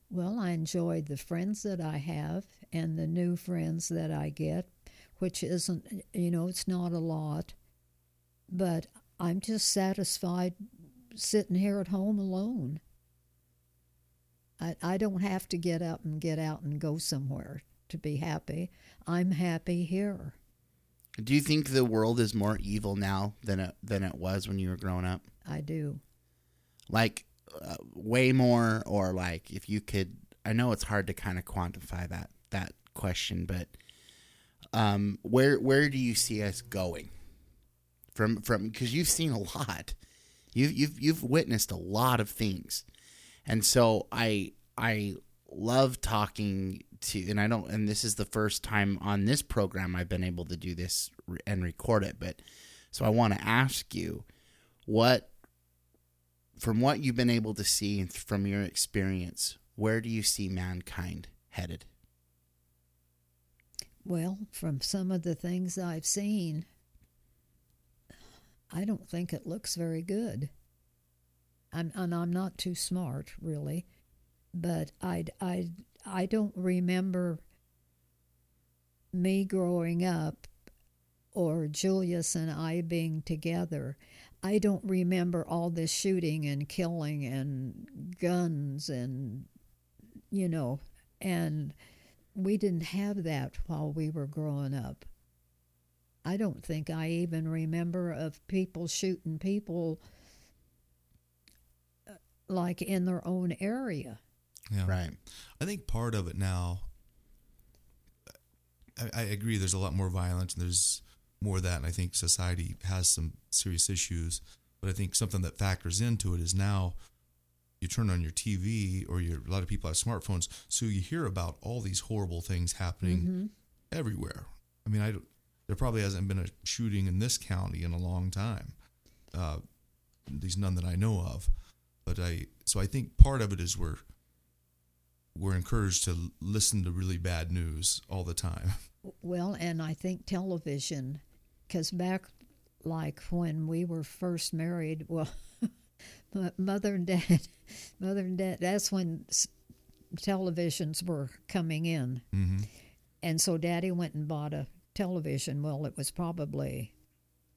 Well, I enjoy the friends that I have and the new friends that I get, which isn't, you know, it's not a lot. But I'm just satisfied sitting here at home alone. I, I don't have to get up and get out and go somewhere to be happy. I'm happy here. Do you think the world is more evil now than it than it was when you were growing up? I do. Like uh, way more, or like if you could? I know it's hard to kind of quantify that that question, but um, where where do you see us going from from? Because you've seen a lot, you you've you've witnessed a lot of things, and so I I love talking to, and I don't, and this is the first time on this program I've been able to do this and record it, but so I want to ask you what from what you've been able to see from your experience, where do you see mankind headed? Well, from some of the things I've seen, I don't think it looks very good. I'm, and I'm not too smart, really, but I, I, I don't remember me growing up or Julius and I being together. I don't remember all this shooting and killing and guns and, you know, and we didn't have that while we were growing up. I don't think I even remember of people shooting people like in their own area. yeah Right. i think part of it now I, I agree there's a lot more violence and there's more of that and i think society has some serious issues but i think something that factors into it is now you turn on your tv or your, a lot of people have smartphones so you hear about all these horrible things happening Mm-hmm. everywhere i mean i don't, there probably hasn't been a shooting in this county in a long time uh, at least none that i know of but i so i think part of it is we're we're encouraged to listen to really bad news all the time. Well, and I think television, because back like when we were first married, well, mother and dad, mother and dad, that's when televisions were coming in. hmm And so daddy went and bought a television. Well, it was probably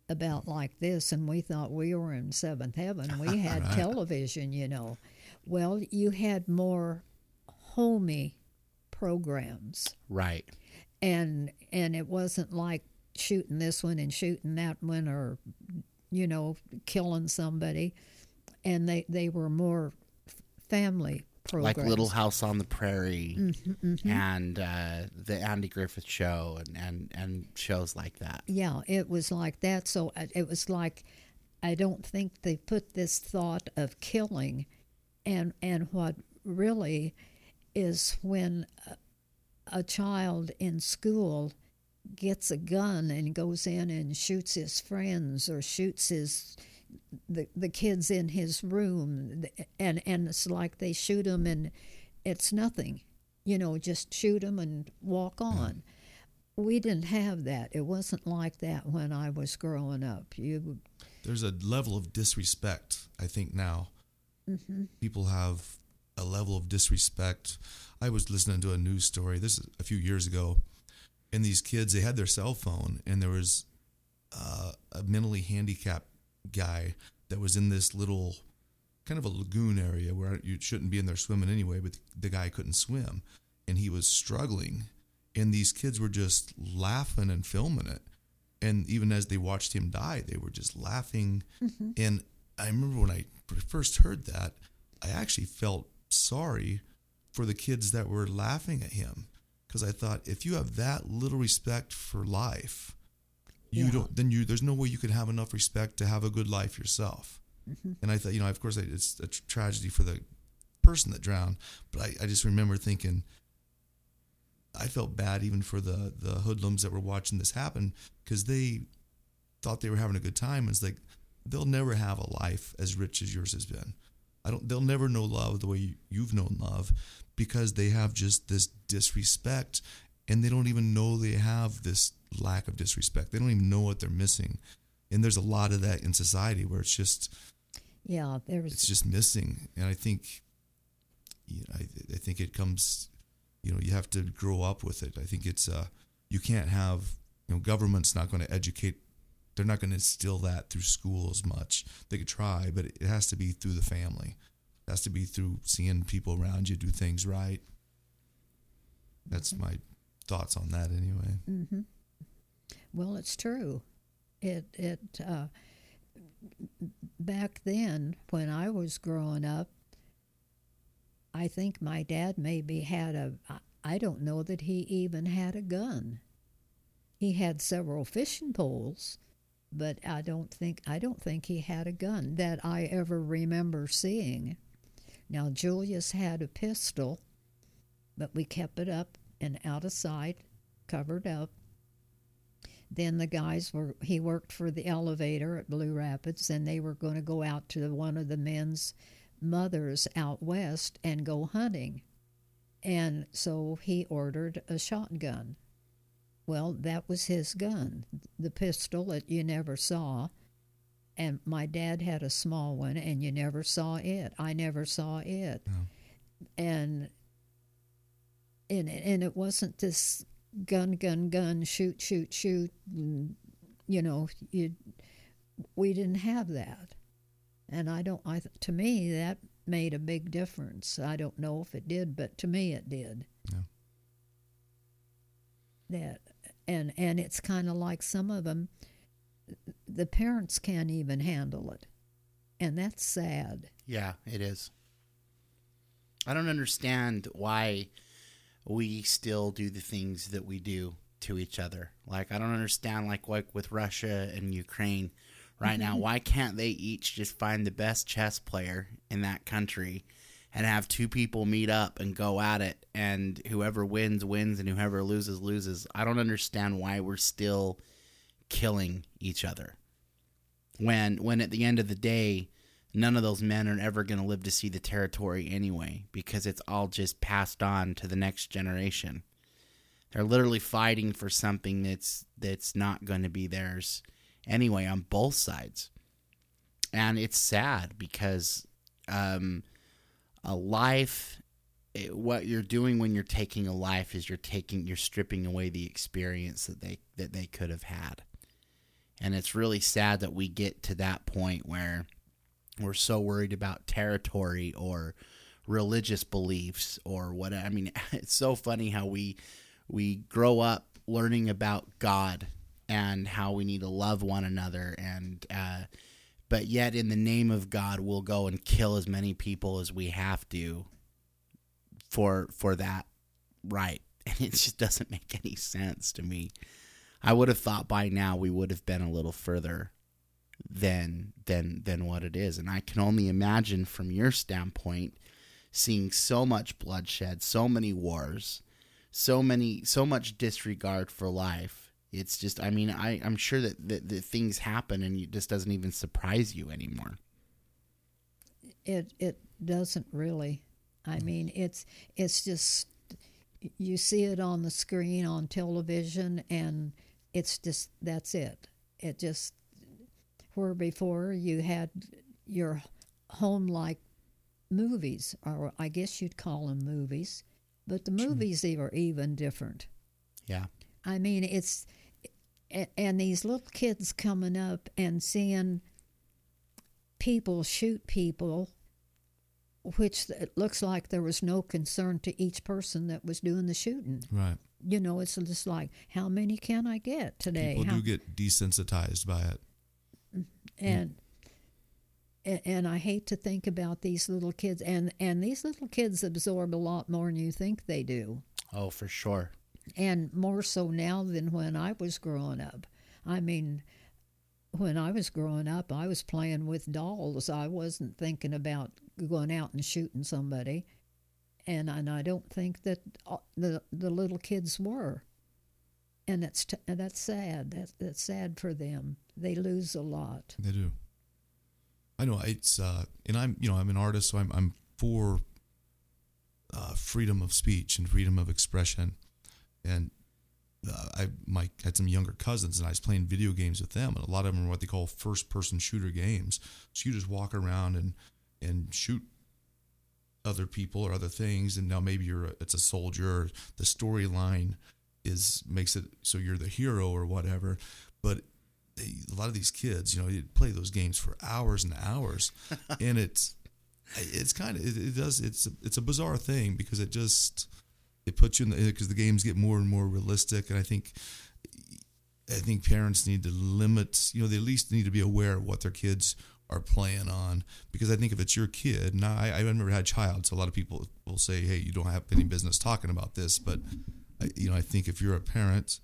about like this, and we thought we were in seventh heaven. We had Right. television, you know. Well, you had more homey programs Right. and and it wasn't like shooting this one and shooting that one or you know killing somebody and they they were more family programs Like Little House on the Prairie Mm-hmm, and uh, the Andy Griffith Show and, and, and shows like that. yeah it was like that. So uh, it was like i don't think they put this thought of killing and and what really is when a child in school gets a gun and goes in and shoots his friends or shoots his the the kids in his room and and it's like they shoot him and it's nothing you know just shoot him and walk on. We didn't have that. It wasn't like that when i was growing up. You There's a level of disrespect, I think, now. People have a level of disrespect. I was listening to a news story, this is a few years ago, and these kids, they had their cell phone, and there was uh, a mentally handicapped guy that was in this little kind of a lagoon area where you shouldn't be in there swimming anyway, but the guy couldn't swim. and he was struggling, and these kids were just laughing and filming it. And even as they watched him die, they were just laughing. Mm-hmm. And I remember when I first heard that, I actually felt sorry for the kids that were laughing at him because I thought if you have that little respect for life, you Yeah. don't then you there's no way you could have enough respect to have a good life yourself. Mm-hmm. And I thought, you know, of course, it's a tragedy for the person that drowned, but I, I just remember thinking, I felt bad even for the the hoodlums that were watching this happen because they thought they were having a good time. It's like they'll never have a life as rich as yours has been. I don't. They'll never know love the way you, you've known love because they have just this disrespect, and they don't even know they have this lack of disrespect. They don't even know what they're missing, and there's a lot of that in society where it's just Yeah, there's it's just missing. And i think you know, I, I think it comes you know you have to grow up with it. I think it's uh you can't have you know government's not going to educate they're not going to instill that through school as much. They could try but it has to be through the family. It has to be through seeing people around you do things right. That's my thoughts on that anyway hmm Well, it's true. It it uh, back then when I was growing up, I think my dad maybe had a. I don't know that he even had a gun. He had several fishing poles, but I don't think I don't think he had a gun that I ever remember seeing. Now Julius had a pistol, but we kept it up and out of sight, covered up. Then the guys were he worked for the elevator at blue rapids and they were going to go out to one of the men's mothers out west and go hunting. And so he ordered a shotgun. Well that was his gun the pistol that you never saw. And my dad had a small one and you never saw it. I never saw it. No. and and and it wasn't this gun gun gun shoot shoot shoot and, you know you we didn't have that. And i don't i to me that made a big difference. I don't know if it did but to me it did. Yeah. that and and it's kind of like some of them the parents can't even handle it. And that's sad. Yeah, it is. I don't understand why we still do the things that we do to each other. Like I don't understand like like with Russia and Ukraine right now, mm-hmm. why can't they each just find the best chess player in that country and have two people meet up and go at it and whoever wins wins and whoever loses loses. I don't understand why we're still killing each other. When when at the end of the day none of those men are ever going to live to see the territory anyway because it's all just passed on to the next generation. They're literally fighting for something that's that's not going to be theirs anyway on both sides. And it's sad because um, a life it, what you're doing when you're taking a life is you're taking you're stripping away the experience that they that they could have had. And it's really sad that we get to that point where we're so worried about territory or religious beliefs or what I mean it's so funny how we we grow up learning about God and how we need to love one another and uh but yet in the name of God we'll go and kill as many people as we have to for for that right. And it just doesn't make any sense to me. I would have thought by now we would have been a little further than than than what it is. And i can only imagine from your standpoint seeing so much bloodshed so many wars so many so much disregard for life. It's just i mean i i'm sure that that, that things happen and it just doesn't even surprise you anymore. It it doesn't really. I hmm. mean it's it's just you see it on the screen on television and it's just that's it. It just where before you had your home like movies or i guess you'd call them movies but the movies are even different yeah I mean, it's and these little kids coming up and seeing people shoot people which it looks like there was no concern to each person that was doing the shooting. Right. You know, it's just like, how many can I get today? People How- do get desensitized by it. And a- and I hate to think about these little kids, and and these little kids absorb a lot more than you think they do, Oh, for sure. and more so now than when I was growing up. I mean, when I was growing up, I was playing with dolls. I wasn't thinking about going out and shooting somebody, and and I don't think that uh, the the little kids were. And that's t- that's sad. That's that's sad for them. They lose a lot. They do. I know it's uh, and I'm you know I'm an artist, so I'm I'm for uh, freedom of speech and freedom of expression, and uh, I my had some younger cousins and I was playing video games with them, and a lot of them are what they call first person shooter games. So you just walk around and and shoot other people or other things, and now maybe you're a, it's a soldier. The storyline is makes it so you're the hero or whatever, but they, a lot of these kids, you know, you play those games for hours and hours, and it's it's kind of it, it does it's a, it's a bizarre thing because it just it puts you in the because the games get more and more realistic, and I think I think parents need to limit, you know, they at least need to be aware of what their kids are playing on because I think if it's your kid, now I, I've never had a child, so a lot of people will say, hey, you don't have any business talking about this, but I, you know, I think if you're a parent,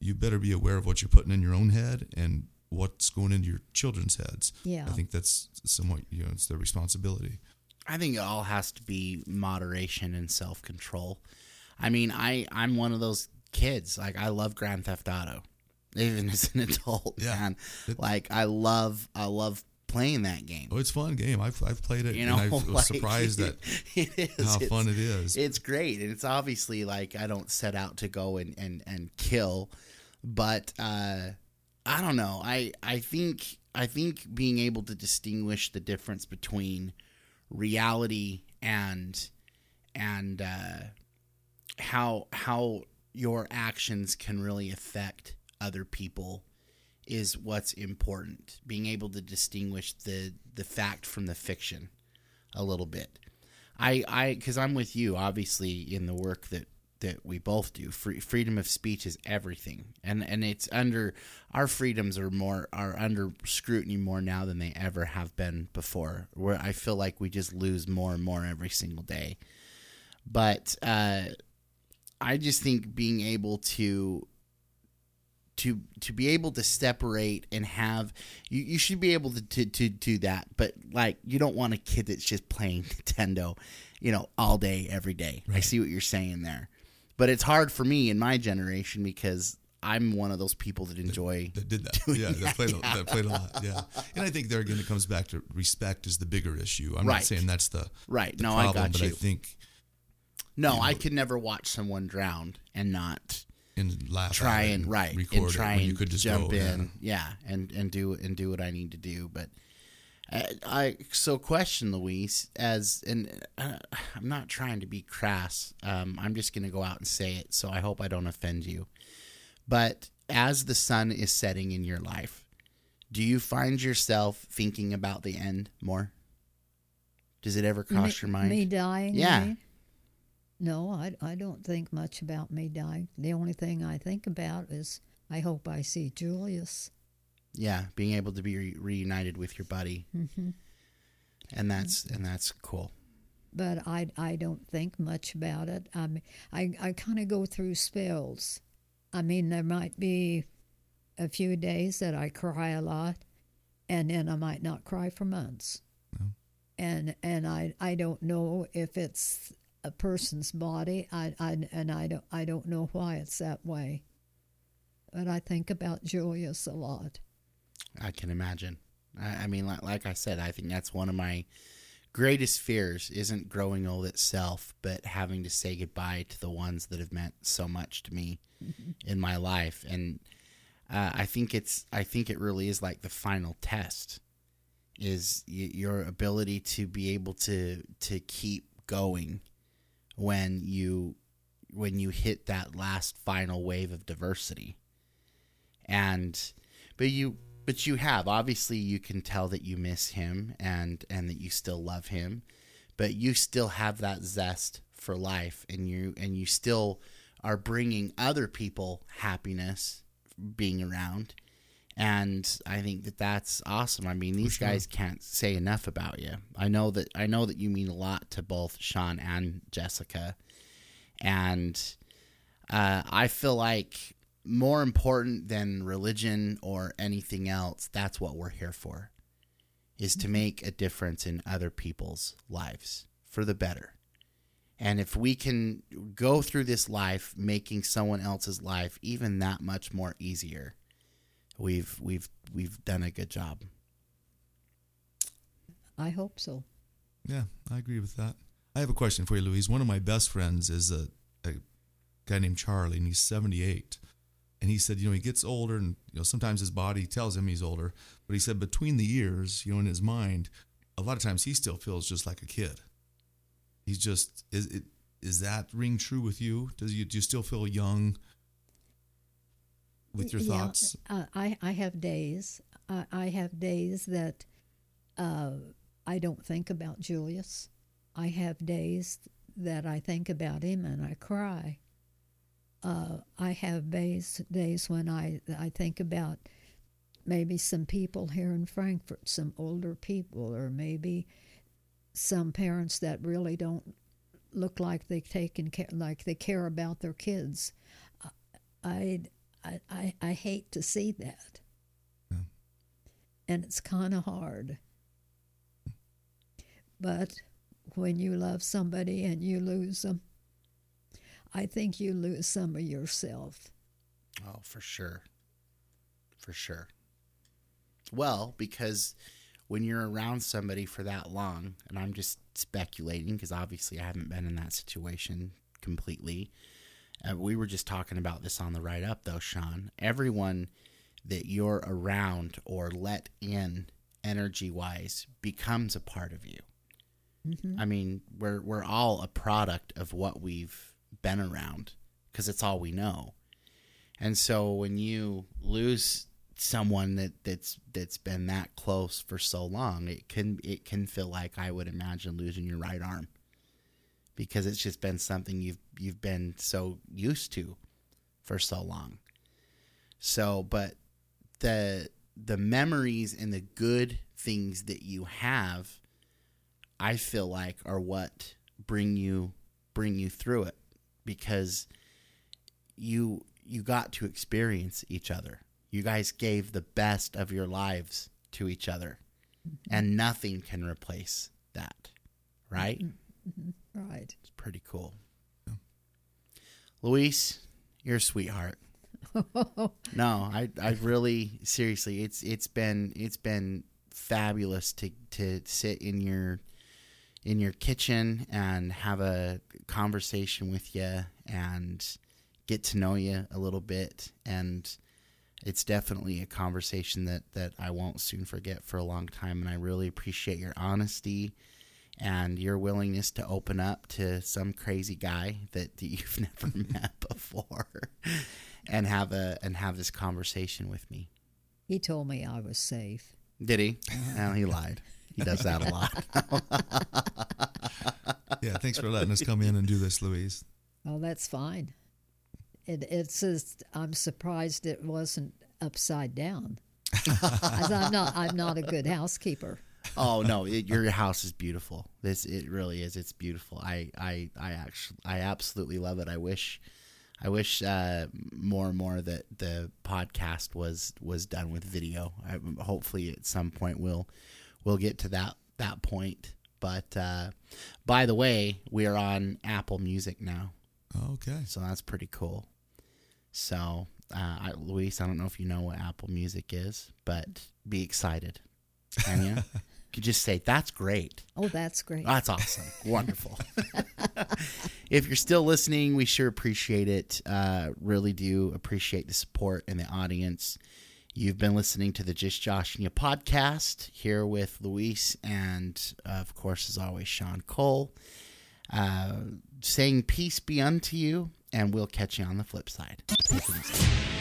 you better be aware of what you're putting in your own head and what's going into your children's heads. Yeah. I think that's somewhat, you know, it's their responsibility. I think it all has to be moderation and self control. I mean, I I'm one of those kids. Like I love Grand Theft Auto, even as an adult. Yeah. man. It- like I love I love playing that game. Oh, it's a fun game. I've, I've played it You and know, I was like, surprised that it is. how It's- fun it is. It's great, and it's obviously like I don't set out to go and and and kill, but uh, I don't know. I I think I think being able to distinguish the difference between reality and and uh, how how your actions can really affect other people is what's important. Being able to distinguish the the fact from the fiction a little bit. I I because I'm with you obviously in the work that that we both do. Free, freedom of speech is everything, and and it's under our freedoms are more are under scrutiny more now than they ever have been before. Where I feel like we just lose more and more every single day. But uh, I just think being able to to to be able to separate and have you, you should be able to, to to do that but like you don't want a kid that's just playing nintendo you know all day every day i see what you're saying there but it's hard for me in my generation because i'm one of those people that enjoy that did that. Yeah, that, that played, A, that played a lot. Yeah, and I think there again it comes back to respect is the bigger issue. I'm Right. not saying that's the right the no problem, i got but you I think no you i could never watch someone drown and not and laugh, try and right record and try it and you could just jump go, in yeah. and and do and do what i need to do but I, I so question Louise as and uh, I'm not trying to be crass. Um, I'm just going to go out and say it. So I hope I don't offend you. But as the sun is setting in your life, do you find yourself thinking about the end more? Does it ever cross me, your mind? Me dying? Yeah. mean? No, I, I don't think much about me dying. The only thing I think about is I hope I see Julius. yeah, being able to be re- reunited with your buddy, hmm and that's and that's cool. But I, I don't think much about it. I mean, I, I kind of go through spells. I mean, there might be a few days that I cry a lot, and then I might not cry for months. No. And and I, I don't know if it's a person's body. I, I and I don't I don't know why it's that way. But I think about Julius a lot. I can imagine. I, I mean, like, like I said, I think that's one of my greatest fears isn't growing old itself, but having to say goodbye to the ones that have meant so much to me in my life. And uh, I think it's, I think it really is like the final test is y- your ability to be able to to keep going when you when you hit that last final wave of diversity. And but you but you have. Obviously you can tell that you miss him and and that you still love him but you still have that zest for life and you and you still are bringing other people happiness being around and I think that that's awesome. I mean, these sure. guys can't say enough about you. I know that I know that you mean a lot to both Shawn and Jessica, and uh, I feel like more important than religion or anything else, that's what we're here for, is to make a difference in other people's lives for the better. And if we can go through this life making someone else's life even that much more easier, we've we've we've done a good job. I hope so. Yeah, I agree with that. I have a question for you, Louise. One of my best friends is a, a guy named Charlie, and he's 78. And he said, you know, he gets older, and you know, sometimes his body tells him he's older. But he said, between the years, you know, in his mind, a lot of times he still feels just like a kid. He's just is it is that ring true with you? Does you do you still feel young with your Yeah, thoughts? uh, I I have days. I, I have days that uh, I don't think about Julius. I have days that I think about him and I cry. Uh, I have days days when I I think about maybe some people here in Frankfort, some older people, or maybe some parents that really don't look like they taken care, like they care about their kids. I I I, I hate to see that, Yeah. and it's kind of hard. But when you love somebody and you lose them, I think you lose some of yourself. Oh, for sure. For sure. Well, because when you're around somebody for that long, and I'm just speculating because obviously I haven't been in that situation completely. Uh, we were just talking about this on the right up, though, Shawn. Everyone that you're around or let in energy wise becomes a part of you. I mean, we're we're all a product of what we've been around because it's all we know. And so when you lose someone that that's that's been that close for so long, it can it can feel like I would imagine losing your right arm because it's just been something you've you've been so used to for so long. So, but the the memories and the good things that you have I feel like are what bring you bring you through it because you you got to experience each other. You guys gave the best of your lives to each other. And nothing can replace that. Right? Mm-hmm. Mm-hmm. Right. It's pretty cool. Louise, you're a sweetheart. no, I I really seriously it's it's been it's been fabulous to to sit in your in your kitchen and have a conversation with you and get to know you a little bit and it's definitely a conversation that that I won't soon forget for a long time and I really appreciate your honesty and your willingness to open up to some crazy guy that, that you've never met before and have a and have this conversation with me. He told me I was safe. Did he? No, he lied. He does that a lot. yeah, thanks for letting us come in and do this, Louise. Oh, that's fine. It, it's just I'm surprised it wasn't upside down. I'm not I'm not a good housekeeper. Oh no, it, your house is beautiful. This it really is. It's beautiful. I I I actually I absolutely love it. I wish I wish uh, more and more that the podcast was was done with video. I, hopefully, at some point we'll we'll get to that that point. But uh, by the way, we are on Apple Music now, Okay. so that's pretty cool. So, uh, I, Louise, I don't know if you know what Apple Music is, but be excited, can you? you just say that's great. Oh, that's great. That's awesome. Wonderful. if you're still listening, we sure appreciate it. Uh, really do appreciate the support and the audience. You've been listening to the Just Josh and You podcast here with Louise and, uh, of course, as always, Shawn Cole. Uh, saying peace be unto you, and we'll catch you on the flip side. Take it easy.